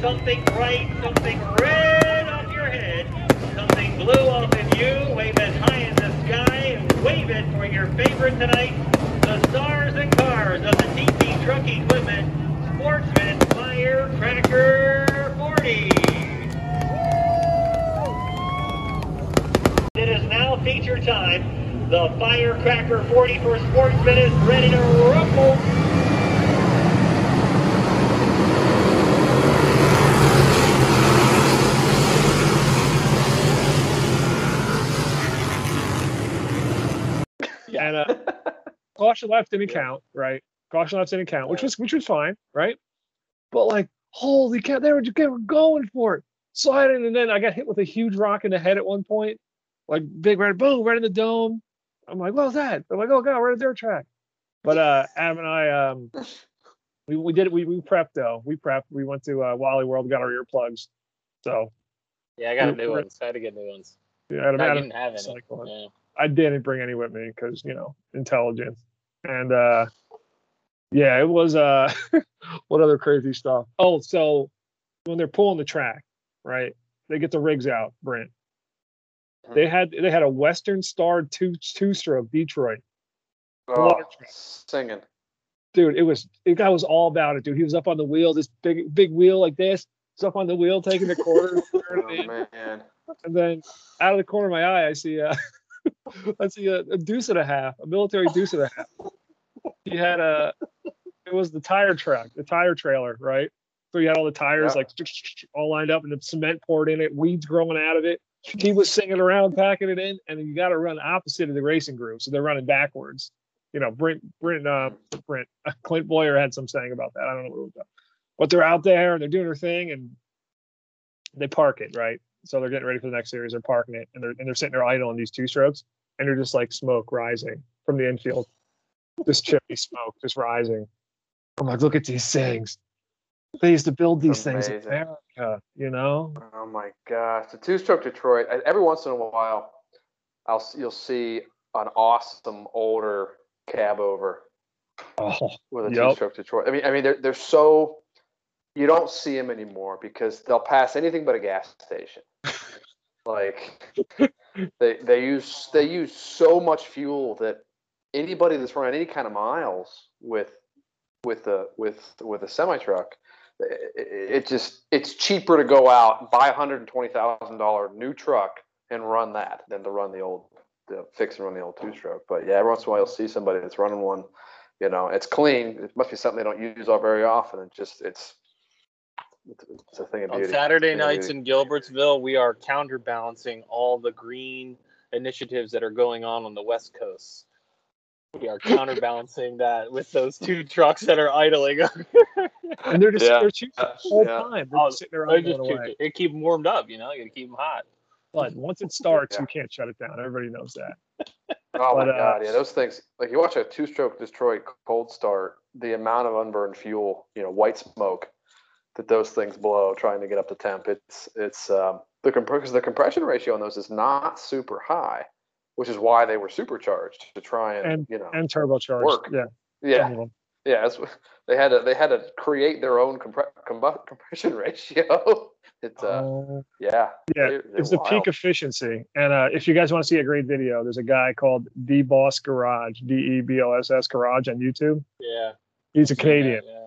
something bright, something red off your head, something blue off of you, wave it high in the sky, and wave it for your favorite tonight, the stars and cars of the TP Truck Equipment Sportsman Firecracker 40. It is now feature time. The Firecracker 40 for Sportsman is ready to rumble. And uh, caution left didn't count, right? Caution left didn't count, which was which was fine, right? But like, holy cow, they were, they were going for it, sliding, and then I got hit with a huge rock in the head at one point, like big red boom right in the dome. I'm like, what was that? They're like, oh god, we're at their track. But uh, Adam and I, um, we we did it. We we prepped though. We prepped. We went to uh, Wally World, got our earplugs. So Yeah, I got We- new ones. I had to get new ones. yeah, Adam, I didn't have any. Yeah. I didn't bring any with me because you know intelligence. And uh yeah it was uh what other crazy stuff? Oh so when they're pulling the track right they get the rigs out brent. They had they had a western star two two stroke detroit. Oh, singing. dude it was the guy was all about it dude. He was up on the wheel this big big wheel like this he's up on the wheel taking the quarter Oh, man. and then out of the corner of my eye, I see a, I see a, a deuce and a half, a military deuce and a half. He had a, it was the tire truck, the tire trailer, right? So he had all the tires Yeah. like all lined up, and the cement poured in it, weeds growing out of it. He was singing around, packing it in, and you got to run opposite of the racing group, so they're running backwards. You know, Brent, Brent, uh, Brent, Clint Bowyer had some saying about that. I don't know what it was about, but they're out there and they're doing their thing, and they park it right. So they're getting ready for the next series. They're parking it, and they're and they're sitting there idle on these two strokes, and they're just like smoke rising from the infield, this chippy smoke just rising. I'm like, look at these things. They used to build these things in America, you know. Oh my gosh, the two-stroke Detroit. Every once in a while, I'll you'll see an awesome older cab over Oh, with a Yep. two-stroke Detroit. I mean, I mean, they're they're so you don't see them anymore because they'll pass anything but a gas station. like they they use they use so much fuel that anybody that's running any kind of miles with with a with with a semi truck, it, it just it's cheaper to go out and buy a hundred and twenty thousand dollar new truck and run that than to run the old the fix and run the old two stroke. But yeah, every once in a while you'll see somebody that's running one. You know, it's clean. It must be something they don't use all very often. It just it's it's, it's a thing of On. Saturday It's a thing of nights beauty. in Gilbertsville, we are counterbalancing all the green initiatives that are going on on the West Coast. We are counterbalancing that with those two trucks that are idling. and they're just Yeah. they're cheap the whole Yeah. time. They're Oh, just sitting there They're idling just away. too- they keep them warmed up, you know. You gotta keep them hot. But once it starts, Yeah. you can't shut it down. Everybody knows that. Oh my But, uh, god, yeah, those things. Like you watch a two-stroke Detroit cold start, the amount of unburned fuel, you know, white smoke that those things blow trying to get up to temp. It's it's um, the because the compression ratio on those is not super high, which is why they were supercharged to try and, And- you know And turbocharged. Work. Yeah. yeah some yeah it's, they had to they had to create their own compre- combu- compression ratio. it's uh Oh. yeah Yeah, they're- they're it's the peak efficiency. And uh, if you guys want to see a great video, there's a guy called D Boss Garage, D E B O S S Garage on YouTube. Yeah. He's a Canadian. Yeah.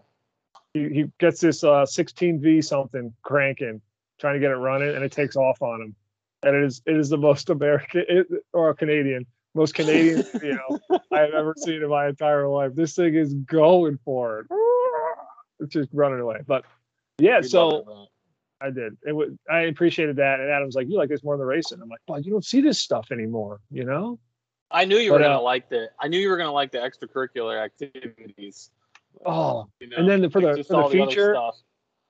He, he gets this uh, 16V something cranking, trying to get it running, and it takes off on him. And it is it is the most American it, or Canadian, most Canadian video I've ever seen in my entire life. This thing is going for it. It's just running away. But yeah, We so. I did. It was, I appreciated that. And Adam's like, you like this more than the racing. I'm like, well, you don't see this stuff anymore, you know? I knew you were gonna uh, like the. I knew you were gonna like the extracurricular activities. Oh, you know, and then for the- just for the feature, stuff.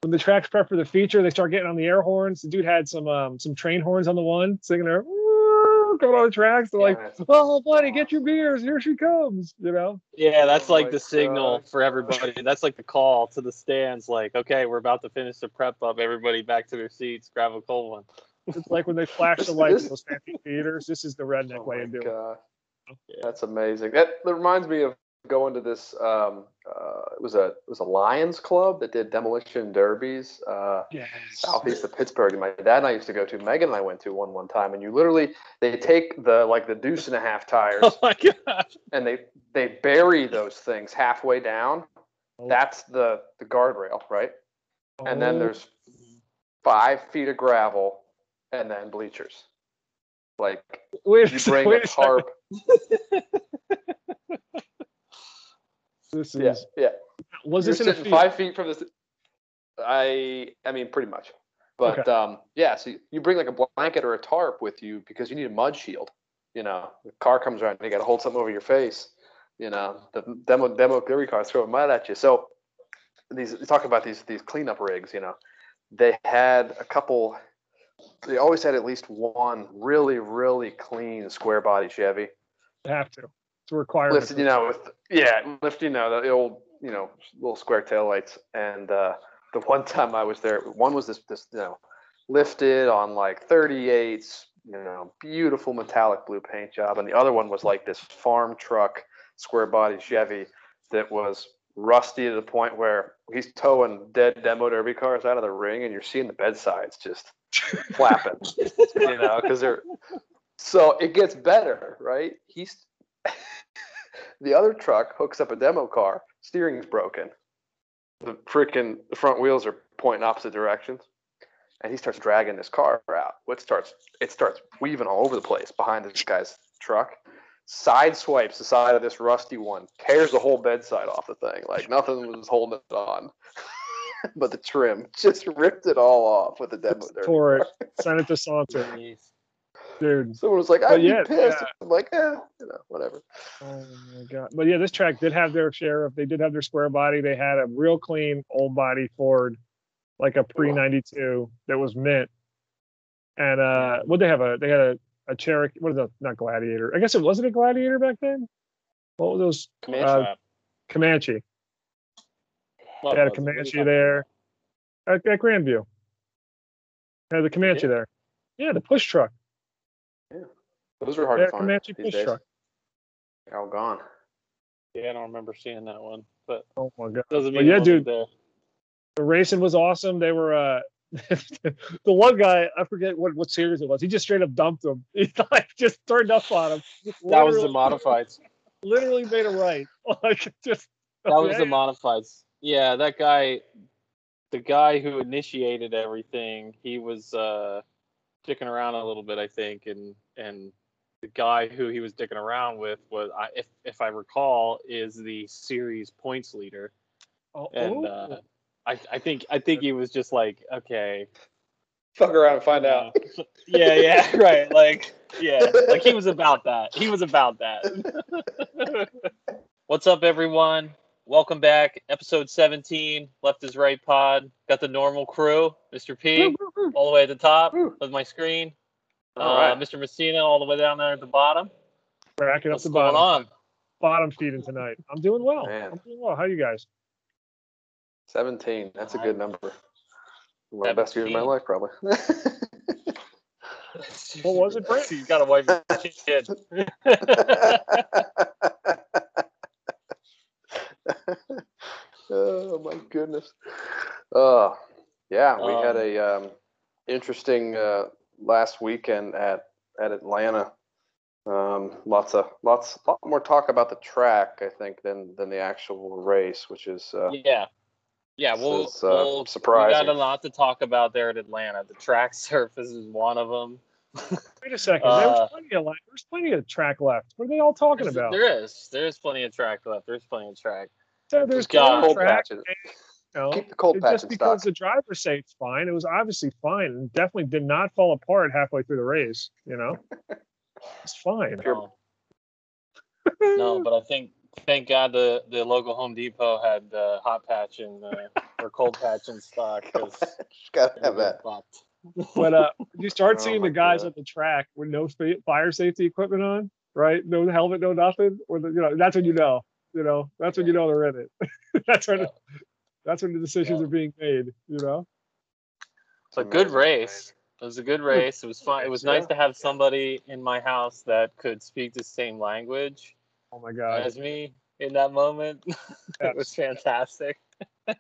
When the tracks prep for the feature, they start getting on the air horns. The dude had some um some train horns on the one, singing there, "Woo," going on the tracks. They're like, Yeah. oh, buddy, get your beers. Here she comes, you know? Yeah, that's Oh like my the signal for everybody. That's like the call to the stands. Like, okay, we're about to finish the prep up. Everybody back to their seats. Grab a cold one. It's like when they flash the lights in those fancy theaters. This is the redneck Oh way of doing it. God. Yeah. That's amazing. That, that reminds me of going to this. Um, uh, it was a it was a Lions club that did demolition derbies. Uh, Yes. southeast of Pittsburgh. and My dad and I used to go to. Megan and I went to one one time, and you literally they take the like the deuce and a half tires Oh my god. and they they bury those things halfway down. Oh. That's the the guardrail, right? And then Oh, there's five feet of gravel, and then bleachers. Like wait you bring wait a tarp. This is Yeah, yeah. was You're this in a sitting field? five feet from this? I I mean pretty much, but Okay. um yeah. So you, bring like a blanket or a tarp with you because you need a mud shield. You know, the car comes around, you got to hold something over your face. You know, the demo demo delivery cars throwing mud at you. So these you talk about these these cleanup rigs. You know, they had a couple. They always had at least one really really clean square body Chevy have to. It's a requirement. lifted, you know, with yeah, lift, you know, the old, you know, little square tail lights. And uh, the one time I was there, one was this, this, you know, lifted on like 38s, you know, beautiful metallic blue paint job, and the other one was like this farm truck, square body Chevy that was rusty to the point where he's towing dead demo derby cars out of the ring, and you're seeing the bed sides just flapping, you know, because they're so it gets better, right? He's the other truck hooks up a demo car, steering's broken. The freaking the front wheels are pointing opposite directions. And he starts dragging this car out. It starts it starts weaving all over the place behind this guy's truck. Side swipes the side of this rusty one, tears the whole bedside off the thing. Like nothing was holding it on. but the trim just ripped it all off with the demo. derby for it. Send it to Saunter, Jeez. Dude. Someone was like, But I'd yeah, be pissed. yeah. I'm like, eh, you know, whatever. Oh my god! But yeah, this track did have their share of. They did have their square body. They had a real clean old body Ford, like a pre '92 that was mint. And uh, what they have a they had a a Cherokee. What is that? Not Gladiator. I guess it wasn't a Gladiator back then. What were those? Comanche Uh. Comanche. What They had a was it? What are you Comanche there. At, at Grandview. Had the Comanche did? there. Yeah, the push truck. Those are hard Yeah, to find Comanche these days. truck. They're all gone. Yeah, I don't remember seeing that one, but Oh my god. doesn't But mean yeah, dude. There. the racing was awesome. They were uh the one guy, I forget what, what series it was. He just straight up dumped him. He like just turned up on him. That was the Literally- modifieds. Literally made a right. Like just That was the yeah. modifieds. Yeah, that guy, the guy who initiated everything, he was uh, sticking around a little bit, I think, and and the guy who he was dicking around with was, I, if if I recall, is the series points leader, oh, and oh. uh, I I think I think he was just like, okay, Fuck around and find out. yeah, yeah, right, like yeah, like he was about that. He was about that. What's up, everyone? Welcome back, episode 17, Left is Right Pod. Got the normal crew, Mr. P, all the way at the top of my screen. All uh. Mr. Messina, all the way down there at the bottom. Cracking up What's the going bottom. on? Bottom feeding tonight. I'm doing well. Man. I'm doing well. How are you guys? 17. That's a good number. One of the best years of my 17? life, probably. What was it, Brent? You got to wipe your shit. oh my goodness. Oh yeah, we had Um, a um, interesting uh, last weekend at at Atlanta. Um, lots of lots lot more talk about the track, I think, than than the actual race, which is uh, Yeah. Yeah, we'll, This is, uh, we'll we got a lot to talk about there at Atlanta. The track surface is one of them. Wait a second. Uh, was plenty of there's plenty of track left. What are they all talking about? There is. There is plenty of track left. There's plenty of track. So there's got- plenty of cold track. patches. You know, Keep the cold patch just because stock. the driver say it's fine. It was obviously fine and definitely did not fall apart halfway through the race. You know, it's fine. No. no, but I think thank God the the local Home Depot had uh, hot patch and uh, or cold patch in stock because Gotta have that. But uh, you start Oh seeing my the guys God. on the track with no fire safety equipment on, right? No helmet, no nothing. Or the, you know, that's when you know. You know, that's when you know they're in it. that's when. Yeah. That's when the decisions Yeah. are being made. You know. It's a good race. It was a good race. It was fun. It was nice to have somebody in my house that could speak the same language Oh my god. as me. in that moment. it was fantastic.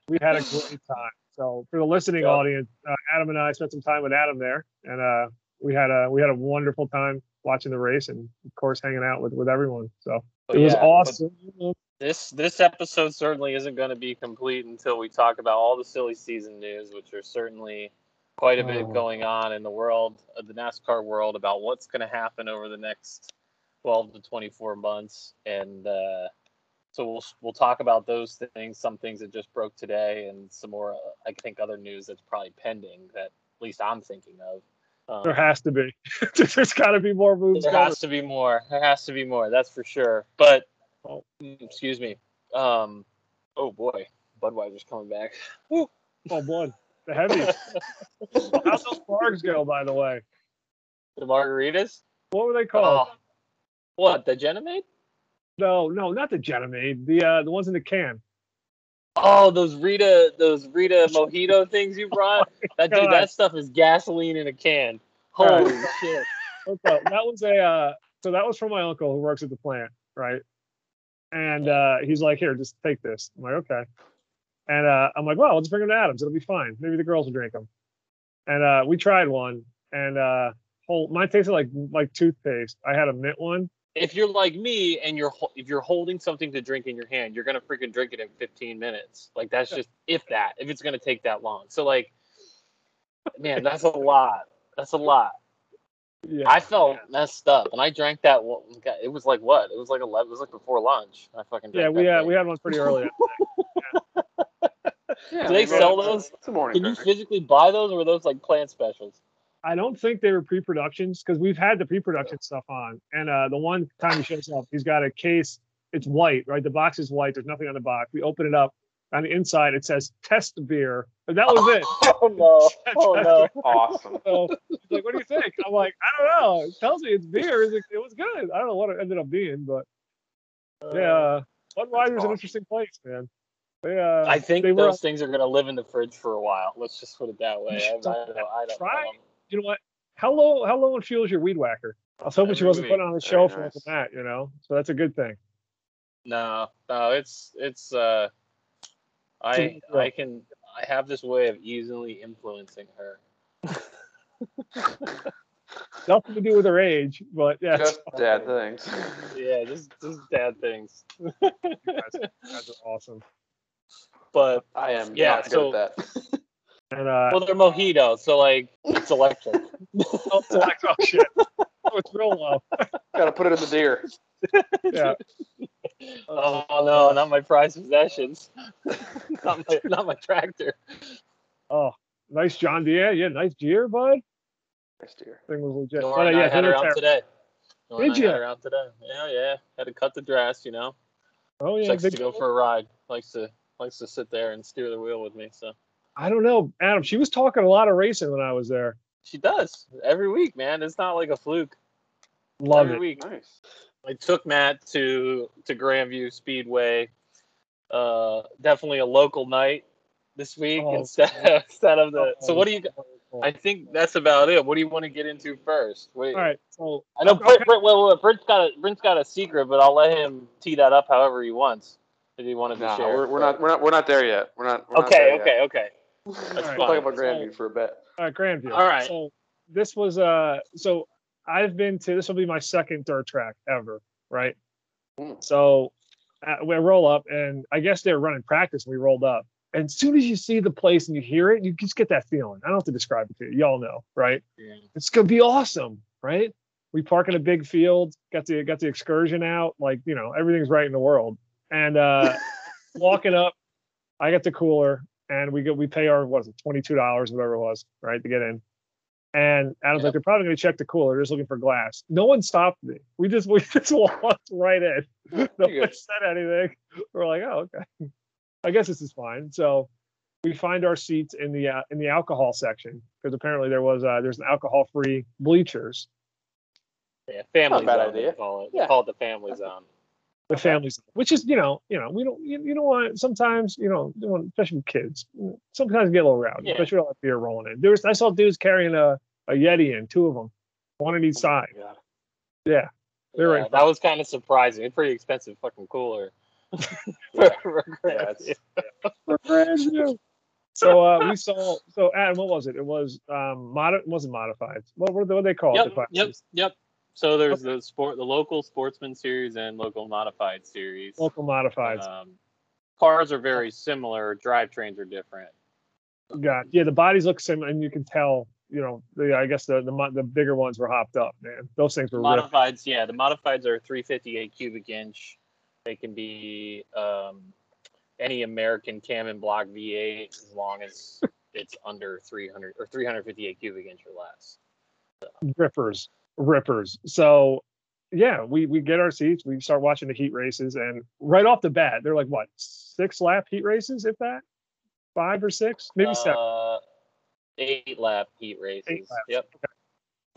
we had a great time. So for the listening Yeah. audience, uh, Adam and I spent some time with Adam there, and uh, we had a we had a wonderful time watching the race, and of course hanging out with with everyone. So But it was yeah, but awesome. This this episode certainly isn't going to be complete until we talk about all the silly season news, which are certainly quite a bit Oh. going on in the world of the NASCAR world about what's going to happen over the next 12 to 24 months, and uh, so we'll we'll talk about those things, some things that just broke today, and some more. Uh, I think other news that's probably pending that at least I'm thinking of. Um, There has to be. There's got to be more moves. there has to be more. There has to be more. That's for sure. But Oh. excuse me. Um. Oh boy, Budweiser's coming back. Oh, boy, The heavies. How's those bars go, by the way? The margaritas. What were they called? Oh, what the Genomade? No, no, not the Genomade. The uh, the ones in the can. Oh, those Rita, those Rita mojito things you brought. That dude, that stuff is gasoline in a can. Holy shit! What's? That was a uh, so that was from my uncle who works at the plant, right? And uh, he's like, "Here, just take this." I'm like, "Okay." And uh, I'm like, "Well, let's bring them to Adams. It'll be fine. Maybe the girls will drink them." And uh, we tried one, and uh, whole mine tasted like like toothpaste. I had a mint one. If you're like me and you're if you're holding something to drink in your hand, you're gonna freaking drink it in 15 minutes. Like that's just if that, if it's gonna take that long. So like, man, that's a lot. That's a lot. Yeah, I felt messed up, and I drank that. It was like what? It was like eleven. It was like before lunch. I fucking yeah, we had thing. we had one pretty early. Yeah, Do they sell those? It's a morning Can you drink. physically buy those, or were those like plant specials? I don't think they were pre-productions because we've had the pre-production stuff on, and uh, the one time he shows up, he's got a case. It's white, right? The box is white. There's nothing on the box. We open it up. On the inside, it says "test beer," and that was it. Oh no! Oh no! Awesome. So like, "What do you think?" I'm like, "I don't know." It tells me it's beer. It's like, It was good. I don't know what it ended up being, but yeah, Budweiser's an interesting place, man. They, uh, I think they were. those things are gonna live in the fridge for a while. Let's just put it that way. I, I don't, I don't, Try. I don't- You know what? How low? How low in fuel is your weed whacker? I was hoping she wasn't week. putting on the Very show for nice. like that, you know. So that's a good thing. No, no, it's it's. uh I I can I have this way of easily influencing her. Nothing to do with her age, but yeah, Just dad things. Yeah, just just dad things. you guys, you guys are awesome. But I am Yeah, not good so- at that. And uh, well, they're mojito, so like it's electric. oh, it's like, oh shit, oh, it's real low. Gotta put it in the deer. Yeah, oh no, not my prized possessions. not my not my tractor. oh, nice John Deere. Yeah, nice deer, bud. Nice deer. Thing was legit. Nora But, uh, yeah, I had her they're out terrible. today. Nora Did I had her out today. Yeah, yeah. Had to cut the dress, you know. Oh She yeah, likes to go for a ride. Likes to likes to sit there and steer the wheel with me. So I don't know, Adam. She was talking a lot of racing when I was there. She does every week, man. It's not like a fluke. Love every it. week. Nice. I took Matt to to Grandview Speedway. Uh, definitely a local night this week Oh, instead instead of the. So Oh, what do you? I think that's about it. What do you want to get into first? Wait, All right, so I know Okay. Brent, Brent, well, well, Brent's got a Brent's got a secret, but I'll let him tee that up however he wants. If he wanted to No, share, we're, we're not we're not we're not there yet. We're not. We're not Okay, there okay, okay. Yet. That's We'll fine. talk about Grandview for a bit. All right, Grandview. All right. So this was uh so I've been to this will be my second dirt track ever, right? Hmm. So uh, we roll up and I guess they were running practice when we rolled up. And as soon as you see the place and you hear it, you just get that feeling. I don't have to describe it to you. Y'all know, right? Yeah. It's gonna be awesome, right? We park in a big field, got the got the excursion out, like you know, everything's right in the world. And uh walking up, I get the cooler and we go we pay our what is it, twenty two dollars, whatever it was, right, to get in. And Adam's like, they're probably gonna check the cooler, they're just looking for glass. No one stopped me. We just we just walked right in. No one said anything. We're like, oh, okay. I guess this is fine. So we find our seats in the uh, in the alcohol section because apparently there was uh, there's an alcohol free bleachers. Yeah, family bad zone. idea. Call it. Yeah. Call it the family zone. The Okay. families, which is you know you know we don't you, you know what sometimes you know especially with kids sometimes get a little rowdy Yeah. especially with beer rolling in. There was I saw dudes carrying a a Yeti in two of them, one on each side. God. Yeah, They're Yeah, right. that was kind of surprising. It's pretty expensive fucking cooler. Yeah, brand new. So uh, we saw. So Adam, what was it? It was um, mod. It wasn't modified. What were they, what they call it? Yep, The yep, yep. So there's the sport, the local sportsman series and local modified series. Local modified. Um, cars are very similar. Drivetrains are different. Got yeah. The bodies look similar, and you can tell. You know, the I guess the the the bigger ones were hopped up. Man, those things were ripped. Modifieds, yeah, the modifieds are 358 cubic inch. They can be um, any American cam and block V8 as long as it's under 300 or 358 cubic inch or less. rippers, rippers. So yeah, we we get our seats. We start watching the heat races, and right off the bat, they're like what six lap heat races, if that, five or six, maybe seven. Uh, eight lap heat races. Yep.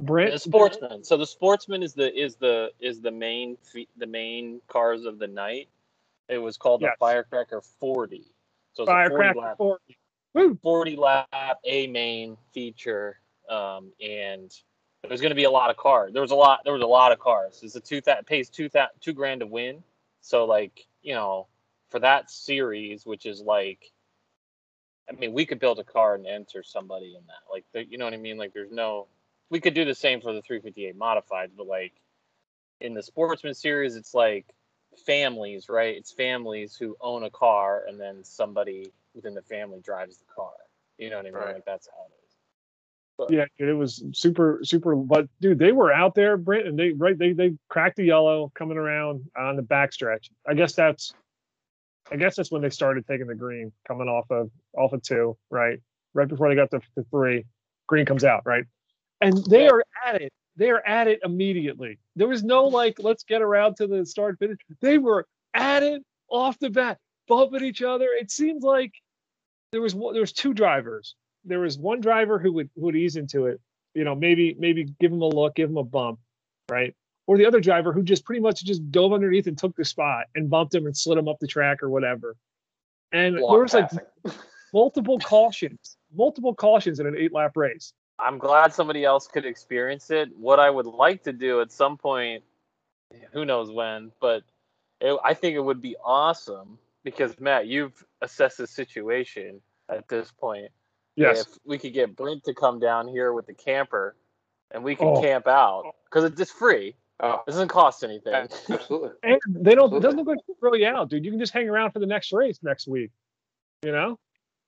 Brent, The sportsman. So the sportsman is the is the is the main the main cars of the night. It was called Yes. the Firecracker 40. So it's a 40 firecracker lap 40. Woo! 40 lap A main feature, um, and there's going to be a lot of cars. There was a lot. There was a lot of cars. It's a two that pays two that two grand to win. So like you know, for that series, which is like, I mean, we could build a car and enter somebody in that. Like, the, you know what I mean? Like, there's no. We could do the same for the 358 modified, but like in the sportsman series, it's like families, right? It's families who own a car, and then somebody within the family drives the car. You know what I mean? Right. Like that's how it is. Yeah, dude, it was super, super. But dude, they were out there, Brent, and they right they they cracked the yellow coming around on the backstretch. I guess that's, I guess that's when they started taking the green coming off of off of two, right? Right before they got to, to three, green comes out, right? And they Yeah. are at it. They are at it immediately. There was no like, let's get around to the start finish. They were at it off the bat, bumping each other. It seemed like there was one, there was two drivers there was one driver who would who would ease into it, you know, maybe maybe give him a look, give him a bump, right? Or the other driver who just pretty much just dove underneath and took the spot and bumped him and slid him up the track or whatever. And block there was like multiple cautions, multiple cautions in an eight lap race. I'm glad somebody else could experience it. What I would like to do at some point, who knows when, but it, I think it would be awesome because Matt, you've assessed the situation at this point. Yes. If we could get Brent to come down here with the camper, and we can Oh. camp out because it's just free. Oh, It doesn't cost anything. absolutely. And they don't it doesn't look like they'll throw you out, dude. You can just hang around for the next race next week. You know?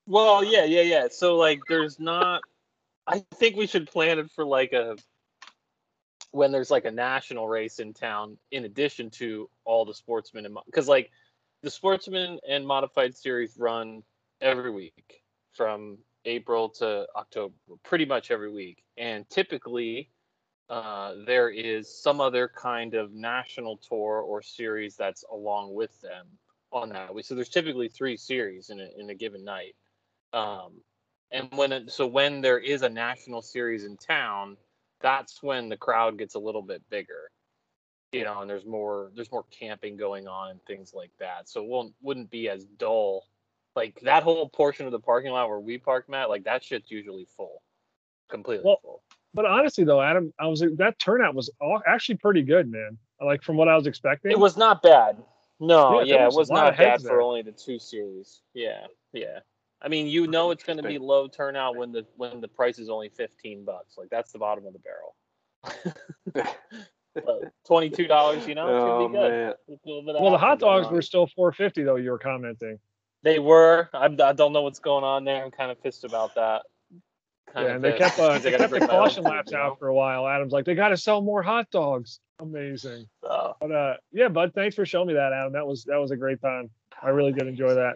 Well, yeah, yeah, yeah. So like, there's not. I think we should plan it for like a when there's like a national race in town, in addition to all the sportsmen and because like the sportsmen and modified series run every week from April to October, pretty much every week, and typically. Uh, there is some other kind of national tour or series that's along with them on that week. So there's typically three series in a, in a given night. Um, and when it, so when there is a national series in town, that's when the crowd gets a little bit bigger, you know, and there's more there's more camping going on and things like that. So it won't wouldn't be as dull. Like that whole portion of the parking lot where we park, Matt, like that shit's usually full, completely Well, full. But honestly though, Adam, I was that turnout was actually pretty good, man. Like from what I was expecting. It was not bad. No, Yeah, yeah, was it was not of heads bad for there. only the two series. Yeah, yeah. I mean, you know, it's going to be low turnout when the when the price is only fifteen bucks. Like that's the bottom of the barrel. Twenty two dollars, you know, it should oh be good. man. With a little bit of well, the hot dogs were still 450 though. You were commenting. They were. I, I don't know what's going on there. I'm kind of pissed about that. Kind Yeah, of they pissed kept uh, they kept the bring my own caution laps know? out for a while. Adam's like, they got to sell more hot dogs. Amazing. So, But uh, yeah, bud, thanks for showing me that, Adam. That was that was a great time. I really did enjoy that.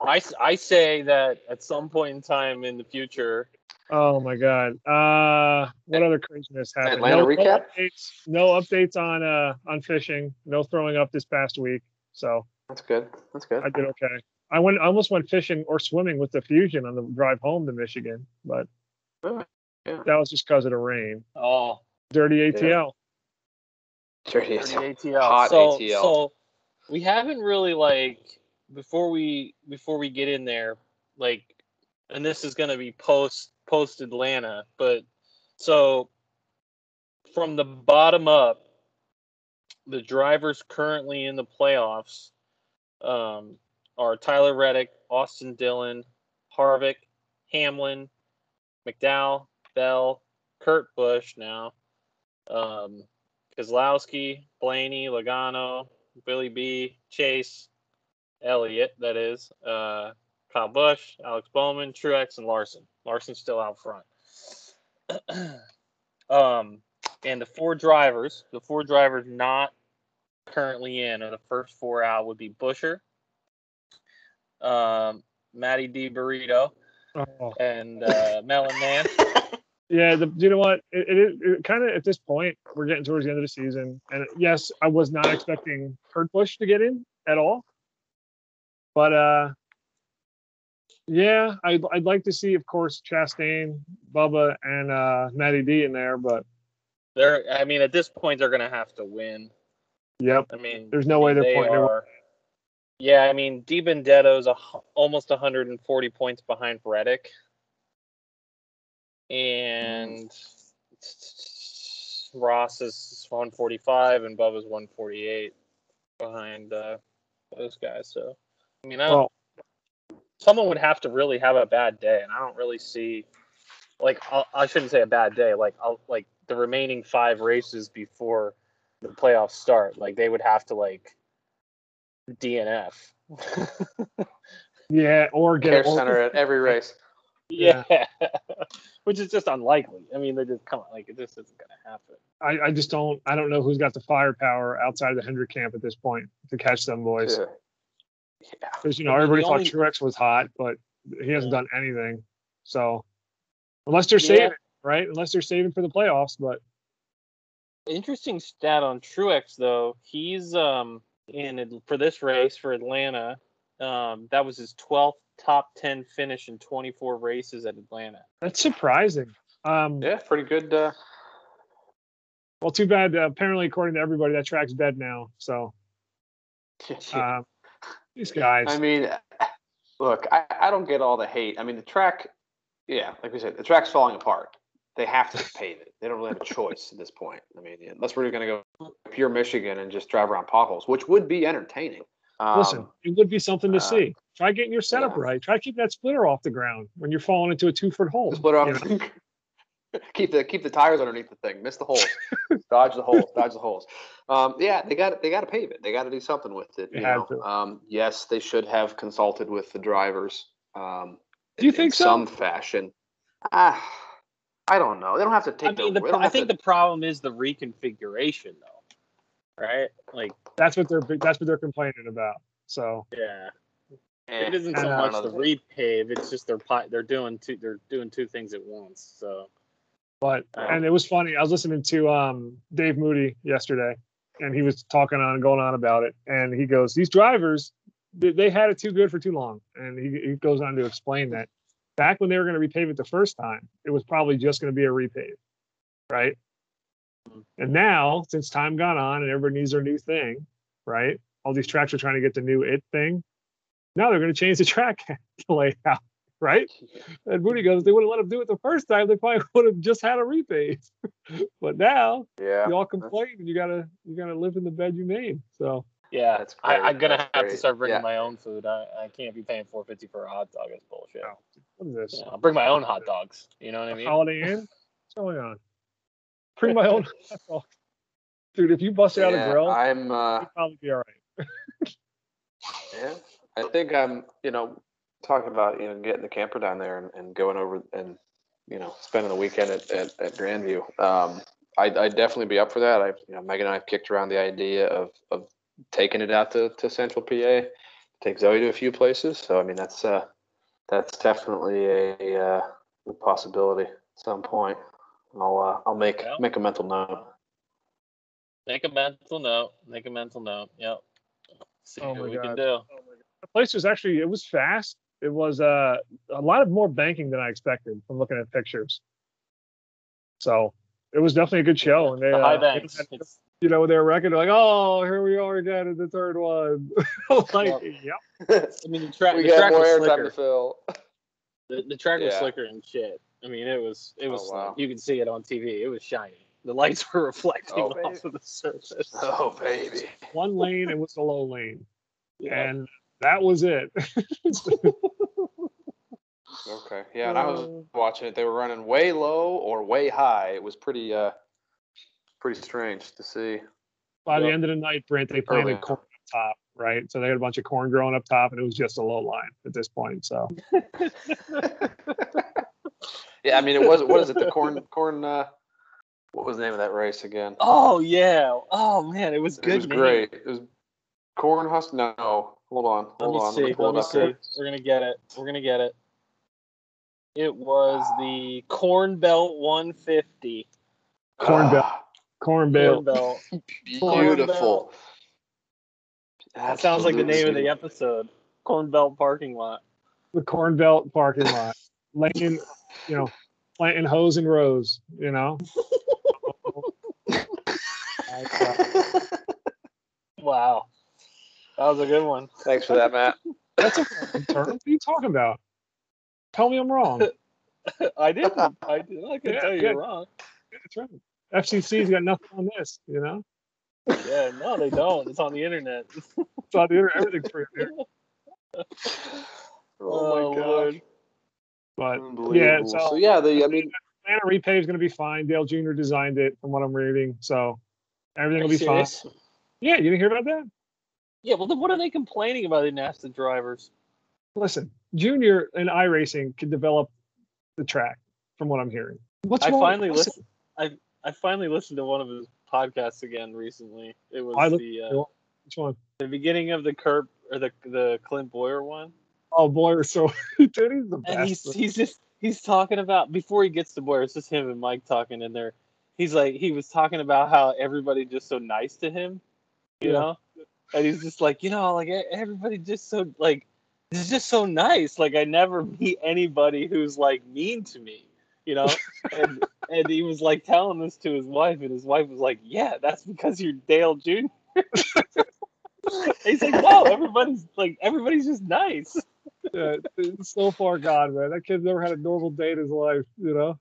I, I say that at some point in time in the future, Oh my god. Uh, what other craziness happened? Atlanta no, recap? No updates, no updates on uh on fishing. No throwing up this past week. So That's good. That's good. I did okay. I went I almost went fishing or swimming with the Fusion on the drive home to Michigan, but Oh, yeah. that was just because of the rain. oh, Dirty ATL. Dirty Dirty ATL. ATL. Hot so, ATL. So we haven't really like before we before we get in there, like, and this is gonna be post post Atlanta, but so from the bottom up, the drivers currently in the playoffs um, are Tyler Reddick, Austin Dillon, Harvick, Hamlin, McDowell, Bell, Kurt Busch now, um, Kozlowski, Blaney, Logano, Billy B, Chase, Elliott, that is, uh, Kyle Busch, Alex Bowman, Truex, and Larson. Larson's still out front. um, and the four drivers, the four drivers not currently in, or the first four out, would be Busher, um, Matty D Burrito, Oh. and uh, Melon Man. Yeah, the, you know what? It, it, it kind of at this point we're getting towards the end of the season, and yes, I was not expecting Kurt Busch to get in at all, but uh, yeah, I'd I'd like to see, of course, Chastain, Bubba, and uh, Matty D in there, but They're, I mean, at this point, they're gonna have to win. Yep, I mean, There's no way they're they pointing are. Yeah, I mean, DiBenedetto's a, almost 140 points behind Reddick, and Ross is 145, and Bubba's 148 behind uh, those guys. So, I mean, I don't, well, someone would have to really have a bad day, and I don't really see, like, I'll, I shouldn't say a bad day, like, I'll, like the remaining five races before the playoffs start, like they would have to like DNF. yeah, or get Care center at every race. yeah, which is just unlikely. I mean, they're just come on, like it just isn't gonna happen. I, I just don't I don't know who's got the firepower outside of the Hendrick camp at this point to catch them boys. Yeah. Yeah. Because you know I mean, everybody thought only- Truex was hot, but he hasn't done anything. So unless they're Yeah. saving, right? Unless they're saving for the playoffs, but Interesting stat on Truex though. He's um in for this race for Atlanta. Um, that was his 12th top 10 finish in 24 races at Atlanta. that's surprising. Um, Yeah, pretty good. Uh, Well, too bad. Uh, apparently, according to everybody, that track's dead now. So um, these guys. I mean, look, I, I don't get all the hate. I mean, the track, yeah, like we said, the track's falling apart. They have to pave it. They don't really have a choice at this point. I mean, unless we're going to go pure Michigan and just drive around potholes, which would be entertaining. Um, Listen, it would be something to uh, see. Try getting your setup yeah. right. Try keeping that splitter off the ground when you're falling into a two foot hole. split you off. know? keep the keep the tires underneath the thing. Miss the holes. dodge the holes. Dodge the holes. Um, yeah, they got they got to pave it. They got to do something with it. You know? Um, yes, they should have consulted with the drivers. Um, Do you in think so? some fashion? Ah, I don't know. They don't have to take. I mean, the, the, I think to- the problem is the reconfiguration, though. Right? Like, That's what they're that's what they're complaining about. So yeah, eh, it isn't so I much the know. repave; it's just they're they're doing two they're doing two things at once. So But Oh. and it was funny. I was listening to um, Dave Moody yesterday, and he was talking on going on about it. And he goes, "These drivers, they, they had it too good for too long." And he, he goes on to explain that back when they were going to repave it the first time, it was probably just going to be a repave, right? And now, since time gone on and everybody needs their new thing, right? All these tracks are trying to get the new it thing. Now they're going to change the track layout, right? And Moody goes, they would have let them do it the first time. They probably would have just had a repave. but now Yeah. you all complain, and you gotta you gotta live in the bed you made. So yeah, That's I, I'm gonna that's have to start bringing Yeah. my own food. I, I can't be paying 450 for a hot dog. That's bullshit. No. what is this? Yeah, I'll bring my own hot dogs. You know what I mean? Holiday Inn? What's going on? Bring my own hot dog. Dude, if you bust out a grill, I'm. Uh, probably be all right. yeah, I think I'm. You know, talking about you know getting the camper down there and, and going over and you know spending the weekend at, at, at Grandview. Um, I'd, I'd definitely be up for that. I, you know, Megan and I have kicked around the idea of of taking it out to, to Central PA, take Zoe to a few places. So I mean, that's uh, that's definitely a, uh, a possibility at some point. I'll uh, I'll make Yeah. make a mental note. Make a mental note. Make a mental note. Yep. See Oh what my we can God. do. The place was actually it was fast. It was uh, a lot of more banking than I expected from looking at pictures. So it was definitely a good show, and they the uh, high they banks. had- It's, you know their record like oh here we are again in the third one. like Well, yep. I mean, the track. we the got track more was airtime slicker. to fill. The, the track was slicker and shit. I mean, it was it was Oh, wow. you could see it on TV. It was shiny. The lights were reflecting Oh, off baby. of the surface. Oh baby. one lane it was the low lane yeah. and that was it. Okay. Yeah, and I was watching it. They were running way low or way high. It was pretty uh pretty strange to see. By the end of the night, Brent, they planted on. corn up top, right? So they had a bunch of corn growing up top, and it was just a low line at this point. So Yeah, I mean it was what is it, the corn corn uh what was the name of that race again? Oh yeah. Oh man, it was good. It was name. great. It was corn husk no. Hold on. Let me on. see. Let me see. here. We're gonna get it. We're gonna get it. It was the Corn Belt 150. corn belt, Corn Corn belt. Belt. beautiful. That sounds like the name of the episode. Corn Belt parking lot. the corn belt parking lot, laying, you know, planting hose and rows, you know. Wow. That was a good one. Thanks for that, Matt. That's a fucking term. What are you talking about? Tell me I'm wrong. I didn't. I didn't. I can Yeah, tell you yeah. you're wrong. That's right. FCC's got nothing on this, you know. Yeah, no, they don't. It's on the internet. It's on the internet. Everything's free here. Oh, my oh, god. But Unbelievable. yeah, so, so yeah, the I mean Atlanta repave is going to be fine. Dale Jr. designed it, from what I'm reading, so everything will you be fine. Yeah, you didn't hear about that? Yeah, well, then what are they complaining about? They didn't the drivers. Listen, Junior and iRacing can develop the track, from what I'm hearing. What's I wrong? finally Listen, listened. I I finally listened to one of his podcasts again recently. It was I the uh, Which one? the beginning of the Kurt or the the Clint Bowyer one, Oh, Bowyer. So, dude, he's the and he's he's just he's talking about before he gets to Bowyer. It's just him and Mike talking in there. He's like he was talking about how everybody just so nice to him, you Yeah. know, and he's just like you know like everybody just so like it's just so nice. Like I never meet anybody who's like mean to me, you know. and and he was like telling this to his wife, and his wife was like, "Yeah, that's because you're Dale Jr." He's like, "No, everybody's like everybody's just nice." Yeah, so far gone, man. That kid's never had a normal day in his life, you know.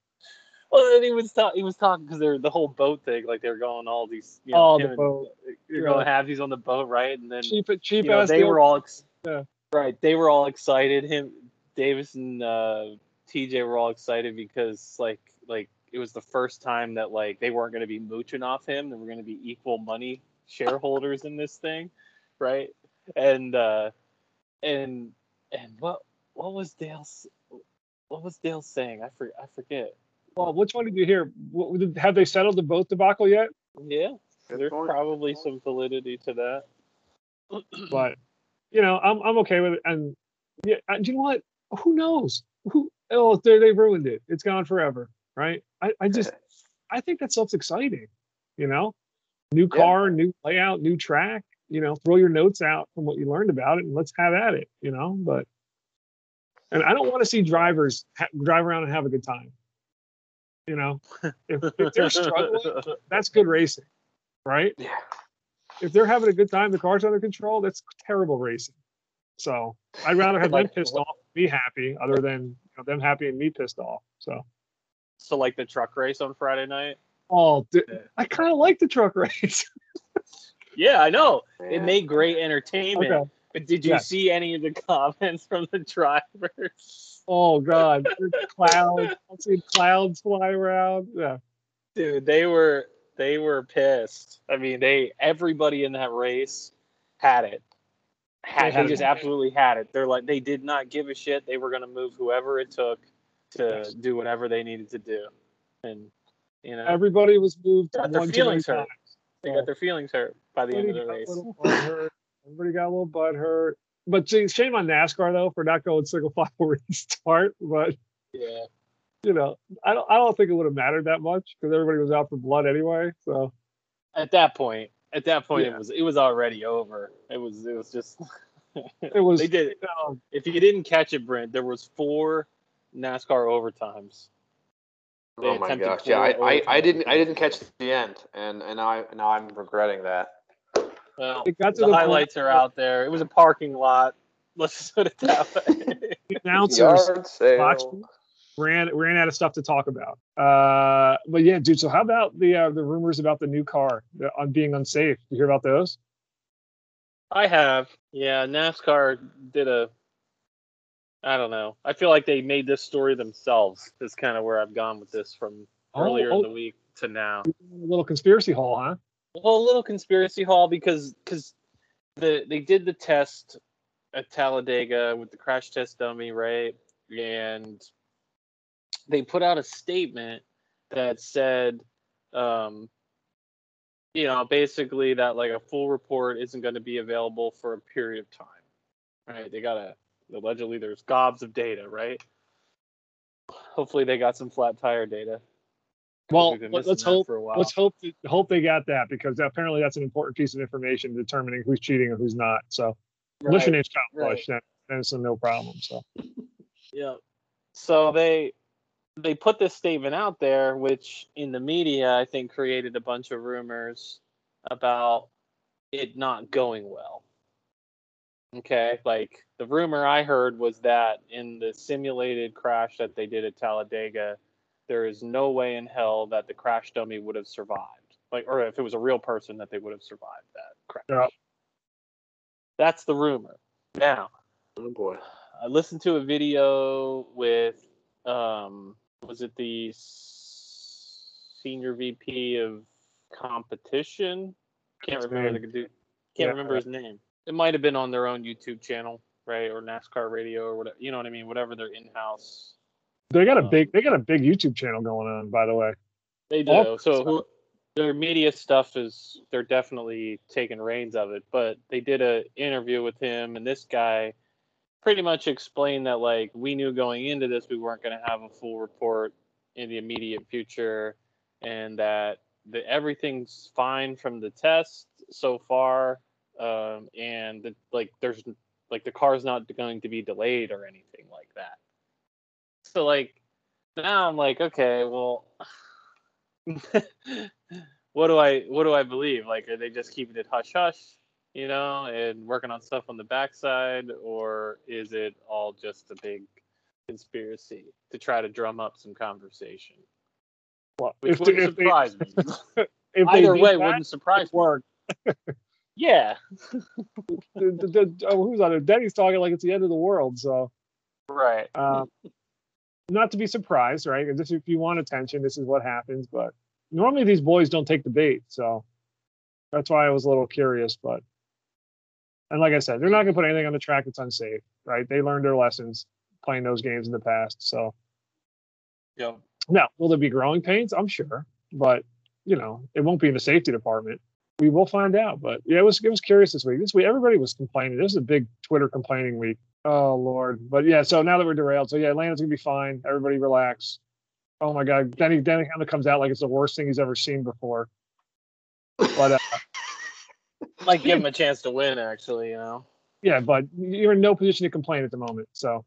Well, then he was talking. He was talking because they're the whole boat thing. Like they were going all these. You know, him the and- boat. You're Yeah. going halvesies on the boat, right? And then Cheap, cheap you know, ass. they deal. were all ex- Yeah. right. They were all excited. Him, Davis, and uh, TJ were all excited because like like it was the first time that like they weren't going to be mooching off him. They were going to be equal money shareholders in this thing, right? And uh, and and what what was Dale's what was Dale saying? I for, I forget. Well, which one did you hear? What, did- have they settled the boat debacle yet? Yeah, Good there's point. probably some validity to that. But you know, I'm I'm okay with it. And yeah, and you know what? Who knows? Oh, they they ruined it. It's gone forever, right? I I just I think that stuff's exciting. You know, new Yeah. car, new layout, new track. You know, throw your notes out from what you learned about it, and let's have at it. You know, but and I don't want to see drivers ha- drive around and have a good time. You know, if, if they're struggling, that's good racing, right? Yeah. If they're having a good time, the car's under control, that's terrible racing. So I'd rather have them pissed off, be happy, other than them happy and me pissed off. So, so like the truck race on Friday night. oh, di- Yeah. I kind of like the truck race. Yeah, I know. It made great entertainment. okay. But did you Yes. see any of the comments from the drivers? Oh God, clouds. I'm seeing clouds fly around. Yeah. Dude, they were they were pissed. I mean, they everybody in that race had it. Had, They had they just absolutely had it. They're like they did not give a shit. They were gonna move whoever it took to do whatever they needed to do. And you know, Everybody was moved. Got their feelings hurt. times. they got their feelings hurt by the end of the got race. hurt. Everybody got a little butt hurt. But see, shame on NASCAR though for not going single file restart. But Yeah. you know, I don't. I don't think it would have mattered that much because everybody was out for blood anyway. So At that point, at that point, Yeah. it was it was already over. It was it was just it was. they did. um, If you didn't catch it, Brent, there was four NASCAR overtimes. They Oh my attempted gosh! Yeah, I, I, I didn't I didn't catch the end, and and I now I'm regretting that. Well, it got to the, the, highlights point are out there. It was a parking lot. Let's just put it that way. Announcers Yard sale. watching. Ran ran out of stuff to talk about. Uh, but yeah, dude. So how about the uh, the rumors about the new car on being unsafe? You hear about those? I have. Yeah, NASCAR did a. I don't know. I feel like they made this story themselves. Is kind of where I've gone with this from Oh, earlier oh. in the week to now. A little conspiracy hall, huh? Well, a little conspiracy hall because because the they did the test at Talladega with the crash test dummy, right? And they put out a statement that said, um, you know, basically that like a full report isn't going to be available for a period of time, right? They got to allegedly there's gobs of data, right? Hopefully they got some flat tire data. Well, let's hope. for a while. Let's hope. Hope they got that because apparently that's an important piece of information determining who's cheating and who's not. So, Right. it's Kyle right. Then, then it's a no problem. So, Yeah. So they they put this statement out there, which in the media I think created a bunch of rumors about it not going well. Okay, like the rumor I heard was that in the simulated crash that they did at Talladega, there is no way in hell that the crash dummy would have survived. Like, or if it was a real person, that they would have survived that crash. Yeah. That's the rumor. Now, Oh boy. I listened to a video with um was it the senior VP of competition? Can't remember the dude. Yeah, Can't remember his name. It might have been on their own YouTube channel, right, or NASCAR radio or whatever. You know what I mean? Whatever their in-house. they got a Um, big. They got a big YouTube channel going on, by the way. They do. All- so who, their media stuff is they're definitely taking reins of it. But they did a interview with him, and this guy pretty much explained that like we knew going into this we weren't going to have a full report in the immediate future, and that the everything's fine from the test so far, um, and that like there's like the car's not going to be delayed or anything like that. So like now I'm like, okay, well, what do I what do I believe? Like, are they just keeping it hush hush, you know, and working on stuff on the backside, or is it all just a big conspiracy to try to drum up some conversation? Well, Which if, wouldn't if they, surprise me. if they Either way, that, wouldn't surprise me. Yeah, The, the, the, oh, who's on it? Denny's talking like it's the end of the world. So, right. um, not to be surprised, right? This, if you want attention, this is what happens. But normally these boys don't take the bait, so that's why I was a little curious. But and like I said, they're not going to put anything on the track that's unsafe, right? They learned their lessons playing those games in the past. So yeah. now, will there be growing pains? I'm sure, but you know, it won't be in the safety department. We will find out. But yeah, it was it was curious this week. This week, everybody was complaining. This is a big Twitter complaining week. Oh Lord. But yeah, so now that we're derailed, so yeah, Atlanta's gonna be fine. Everybody relax. Oh my God, Danny Danny of comes out like it's the worst thing he's ever seen before. But uh, Might give him a chance to win, actually. You know. yeah, but you're in no position to complain at the moment. So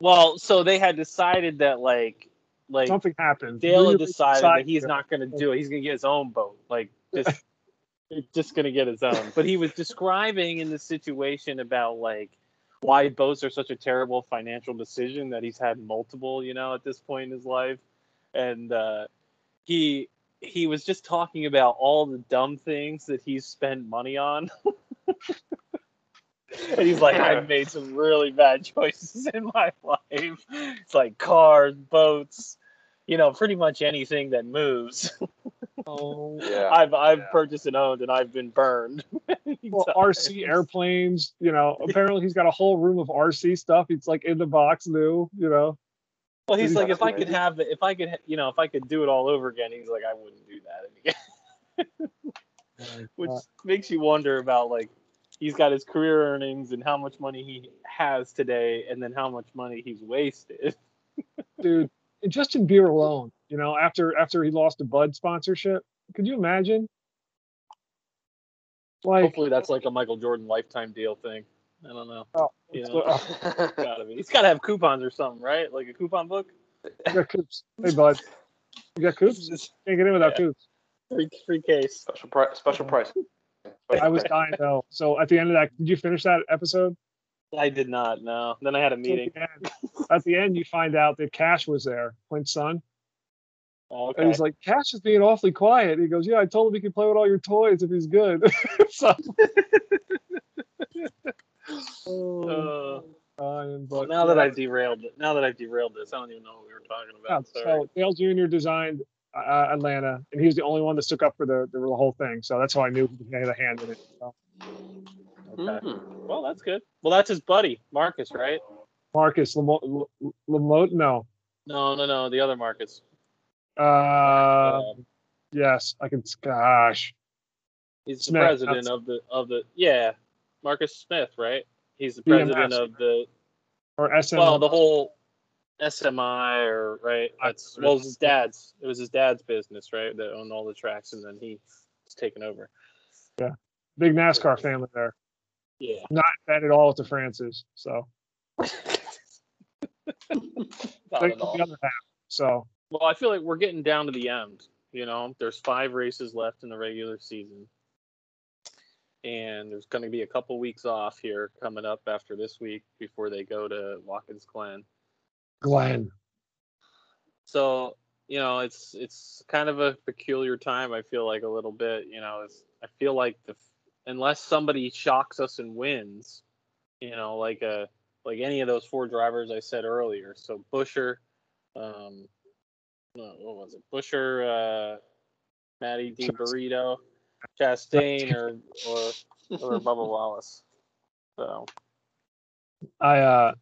Well, so they had decided that like like something happened. Dale had Really decided that he's decided- not going to do it. He's going to get his own boat. Like just just going to get his own. But he was describing in the situation about like why boats are such a terrible financial decision that he's had multiple, you know, at this point in his life. And uh he he was just talking about all the dumb things that he's spent money on. and he's like, I've made some really bad choices in my life. It's like cars, boats, you know, pretty much anything that moves. Oh, Yeah. I've I've yeah. purchased and owned, and I've been burned. well, times. RC airplanes. You know, apparently he's got a whole room of RC stuff. It's like in the box new. You know. Well, he's like, if I could have the, if I could, you know, if I could do it all over again, he's like, I wouldn't do that again. Which makes you wonder about like, he's got his career earnings and how much money he has today, and then how much money he's wasted. dude, and just in beer alone, you know, after after he lost the Bud sponsorship, could you imagine? Like, Hopefully, that's like a Michael Jordan lifetime deal thing. I don't know. oh, You it's- know, gotta be. He's got to have coupons or something, right? Like a coupon book. you got coops. Hey, Bud, you got coops? Can't get in without Yeah. coops. free, free case. special price. Special uh-huh. price. I was dying though. So at the end of that, did you finish that episode? I did not. No. Then I had a meeting. At the, end, at the end, you find out that Cash was there, Clint's son. Oh, And he's like, Cash is being awfully quiet. He goes, Yeah, I told him he can play with all your toys if he's good. so, Uh, Ryan, well, now that yeah. I've derailed it, now that I've derailed this, I don't even know what we were talking Yeah, about. Sorry. so Dale Jr. designed uh, Atlanta, and he was the only one that stuck up for the, the whole thing. So that's how I knew he had a hand in it. So, Okay. Mhm. Well, that's good. Well, that's his buddy, Marcus, right? Marcus Lamote, Lamote, no, No, no, no, the other Marcus. uh, yes, I can. Gosh, he's the Smith, president of the of the yeah, Marcus Smith, right? He's the BMS. president of the or SM. well, the whole SMI or right. That's well, it was his dad's. It was his dad's business, right? That owned all the tracks, and then he was taken over. Yeah, big NASCAR family there. Yeah. Not bad at all with the Frances. So like the other half. So Well, I feel like we're getting down to the end. You know, there's five races left in the regular season. And there's going to be a couple weeks off here coming up after this week before they go to Watkins Glen. Glen. So, you know, it's it's kind of a peculiar time. I feel like a little bit. You know, it's, I feel like the unless somebody shocks us and wins, you know, like a like any of those four drivers I said earlier. So Buescher, um, what was it? Buescher, uh, Matty D Burrito, Chastain, or or or Bubba Wallace. So I uh,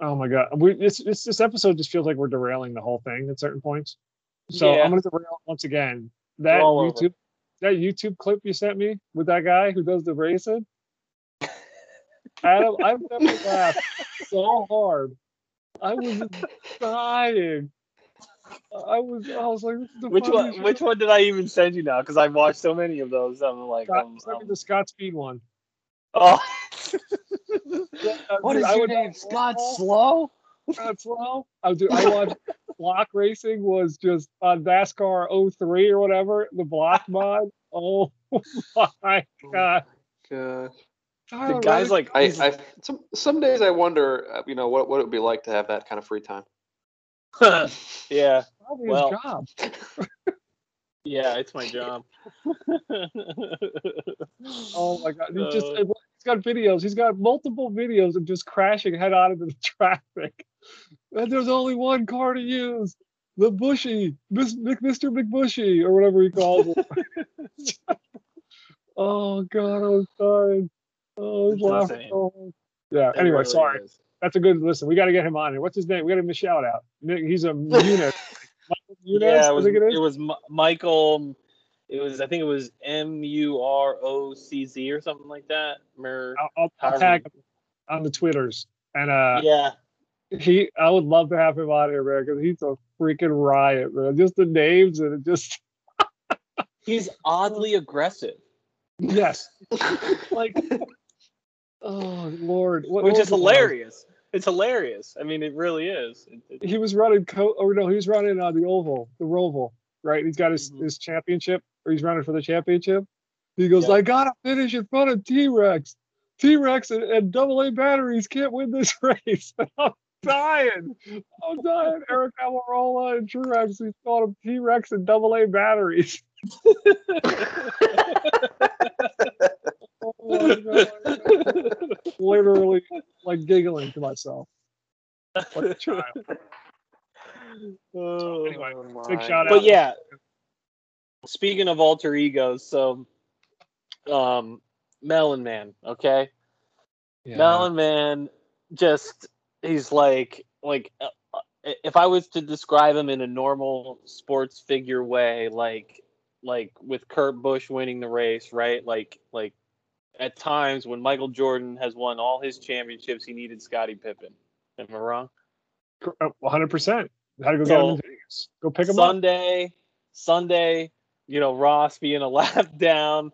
oh my god, we this this this episode just feels like we're derailing the whole thing at certain points. So Yeah. I'm gonna derail once again. That all over. YouTube that YouTube clip you sent me with that guy who does the racing. Adam, I've never laughed so hard. I was dying. I was I was like, the which funniest one? Which one did I even send you now? Because I've watched so many of those. I'm like, Scott, um, send me um, the Scott Speed one. oh. Uh, dude, I would- Slow? Scott Slow. Oh, dude, I watched block racing was just on NASCAR 03 or whatever, the block mod. Oh my god. Gosh. The guy's like, I, I some some days I wonder, uh, you know, what what it would be like to have that kind of free time. yeah, probably well- his job. yeah, it's my job. Oh my god. He just he's got videos. He's got multiple videos of just crashing head on into the traffic. And there's only one car to use. The Bushy, Mr. McBushy, or whatever he calls it. oh god, I was dying. Oh, It's laughing. Yeah. It Anyway, really sorry. is. That's a good listen. We got to get him on here. What's his name? We got to give him a shout out. He's a Munez. Michael Munez, yeah, it was, think it it is. was Mi- Michael. It was, I think it was M U R O C Z or something like that. Mer- I'll, I'll, I'll tag him on the Twitters. And uh, yeah, he, I would love to have him on here, man, because he's a freaking riot, man. Just the names and it just, he's oddly aggressive, yes, like, oh Lord, what, which what is was it like? hilarious. It's hilarious. I mean, it really is. It- it- He was running co, or no, he was running uh, the oval, the Roval, right? He's got his Mhm. his championship, or he's running for the championship. He goes, Yeah. I gotta finish in front of T Rex. T Rex and, and double A batteries can't win this race. I'm dying. I'm dying. Eric Almirola and Truex, he called him T Rex and double A batteries. Oh my God. Literally like giggling to myself. Like a child. Oh, anyway, Oh big shout out. but yeah speaking of alter egos so um melon man okay melon man just he's like like uh, uh, if i was to describe him in a normal sports figure way like like with kurt busch winning the race right like like at times when michael jordan has won all his championships he needed scottie pippen am i wrong Uh, 100%. Had to go get him in Vegas. Go pick him up. Sunday, Sunday, you know, Ross being a lap down,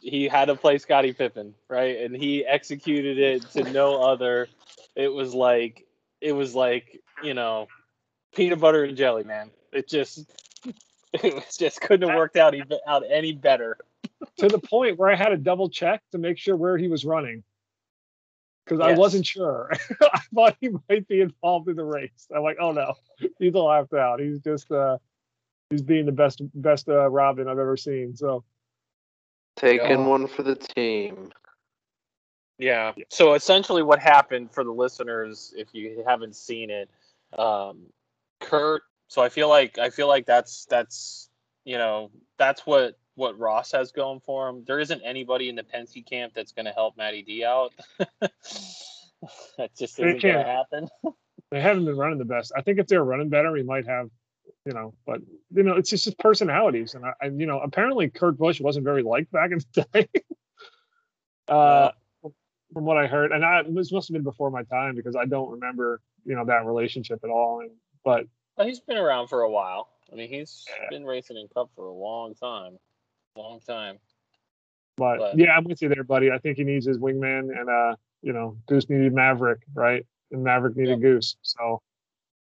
he had to play Scottie Pippen, right? And he executed it to no other. It was like it was like, you know, peanut butter and jelly, man. It just it was just couldn't have worked out even out any better. To the point where I had to double check to make sure where he was running because I wasn't sure. I thought he might be involved in the race. I'm like, oh no, he's a left out. He's just uh, he's being the best best uh, Robin I've ever seen. So Taking Yeah. one for the team. Yeah. So essentially, what happened for the listeners, if you haven't seen it, um, Kurt. So I feel like I feel like that's that's you know that's what what Ross has going for him. There isn't anybody in the Penske camp that's going to help Matty D out. that just isn't going to happen. they haven't been running the best. I think if they were running better, we might have, you know. But you know, it's just his personalities, and I, and you know, apparently Kurt Busch wasn't very liked back in the day. uh, from what I heard, and I this must have been before my time because I don't remember, you know, that relationship at all. And but But he's been around for a while. I mean, he's Yeah. been racing in Cup for a long time, long time. But, But- yeah, I'm with you there, buddy. I think he needs his wingman, and uh, you know, Goose needed Maverick, right? And Maverick needed Yep. Goose. So,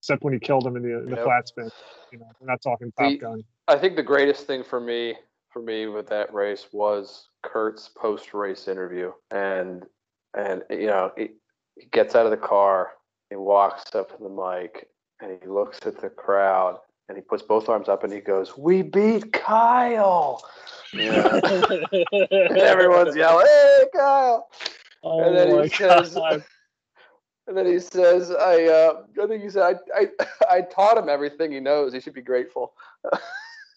except when he killed him in the in the Yep. flat spin, you know, we're not talking Top The- Gun. I think the greatest thing for me for me with that race was Kurt's post race interview, and and you know he, he gets out of the car, he walks up to the mic, and he looks at the crowd, and he puts both arms up, and he goes, "We beat Kyle!" Yeah. and everyone's yelling, "Hey, Kyle!" Oh and then my he says, and then he says, "I, uh, I think he said, I, I, I taught him everything he knows. He should be grateful."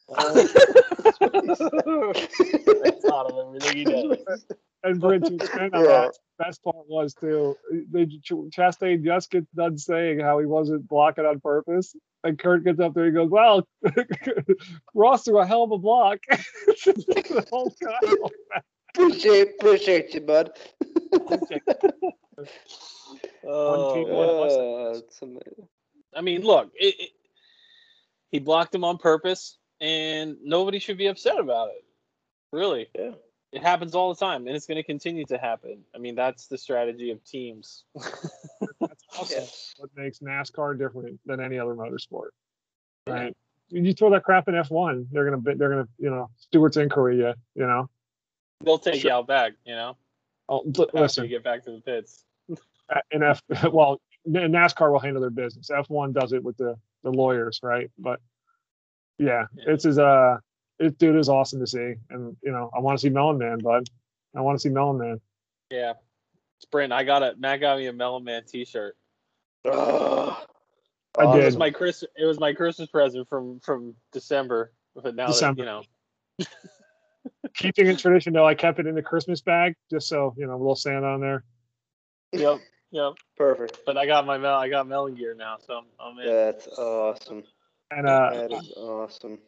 That's not everything he does. And Bridge, you spent on Yeah. That. Best part was too. They, Chastain just gets done saying how he wasn't blocking on purpose, and Kurt gets up there. He goes, "Well, Ross threw a hell of a block." the whole time. appreciate, appreciate you, bud. Oh, team, man. one less. Uh. I mean, look, it, it, he blocked him on purpose, and nobody should be upset about it. Really, Yeah. It happens all the time, and it's going to continue to happen. I mean, that's the strategy of teams. That's also Yes. what makes NASCAR different than any other motorsport. Right? When you throw that crap in F1, they're gonna they're gonna you know steward's inquiry you you know. They'll take Sure. you out back, you know, Oh, l- listen, you get back to the pits. uh, in F well NASCAR will handle their business. F1 does it with the the lawyers, right? But yeah, Yeah. it's as uh it dude is awesome to see, and you know I want to see Melon Man, bud. I want to see Melon Man. Yeah, Sprint. I got a Matt got me a Melon Man T-shirt. Ugh. I Oh, It was my Chris. It was my Christmas present from from December. But now December. that you know, Keeping it tradition though, I kept it in the Christmas bag just so you know a little Santa on there. yep, yep. Perfect. But I got my mel. I got melon gear now, so I'm, I'm in. That's awesome. And uh, that is awesome.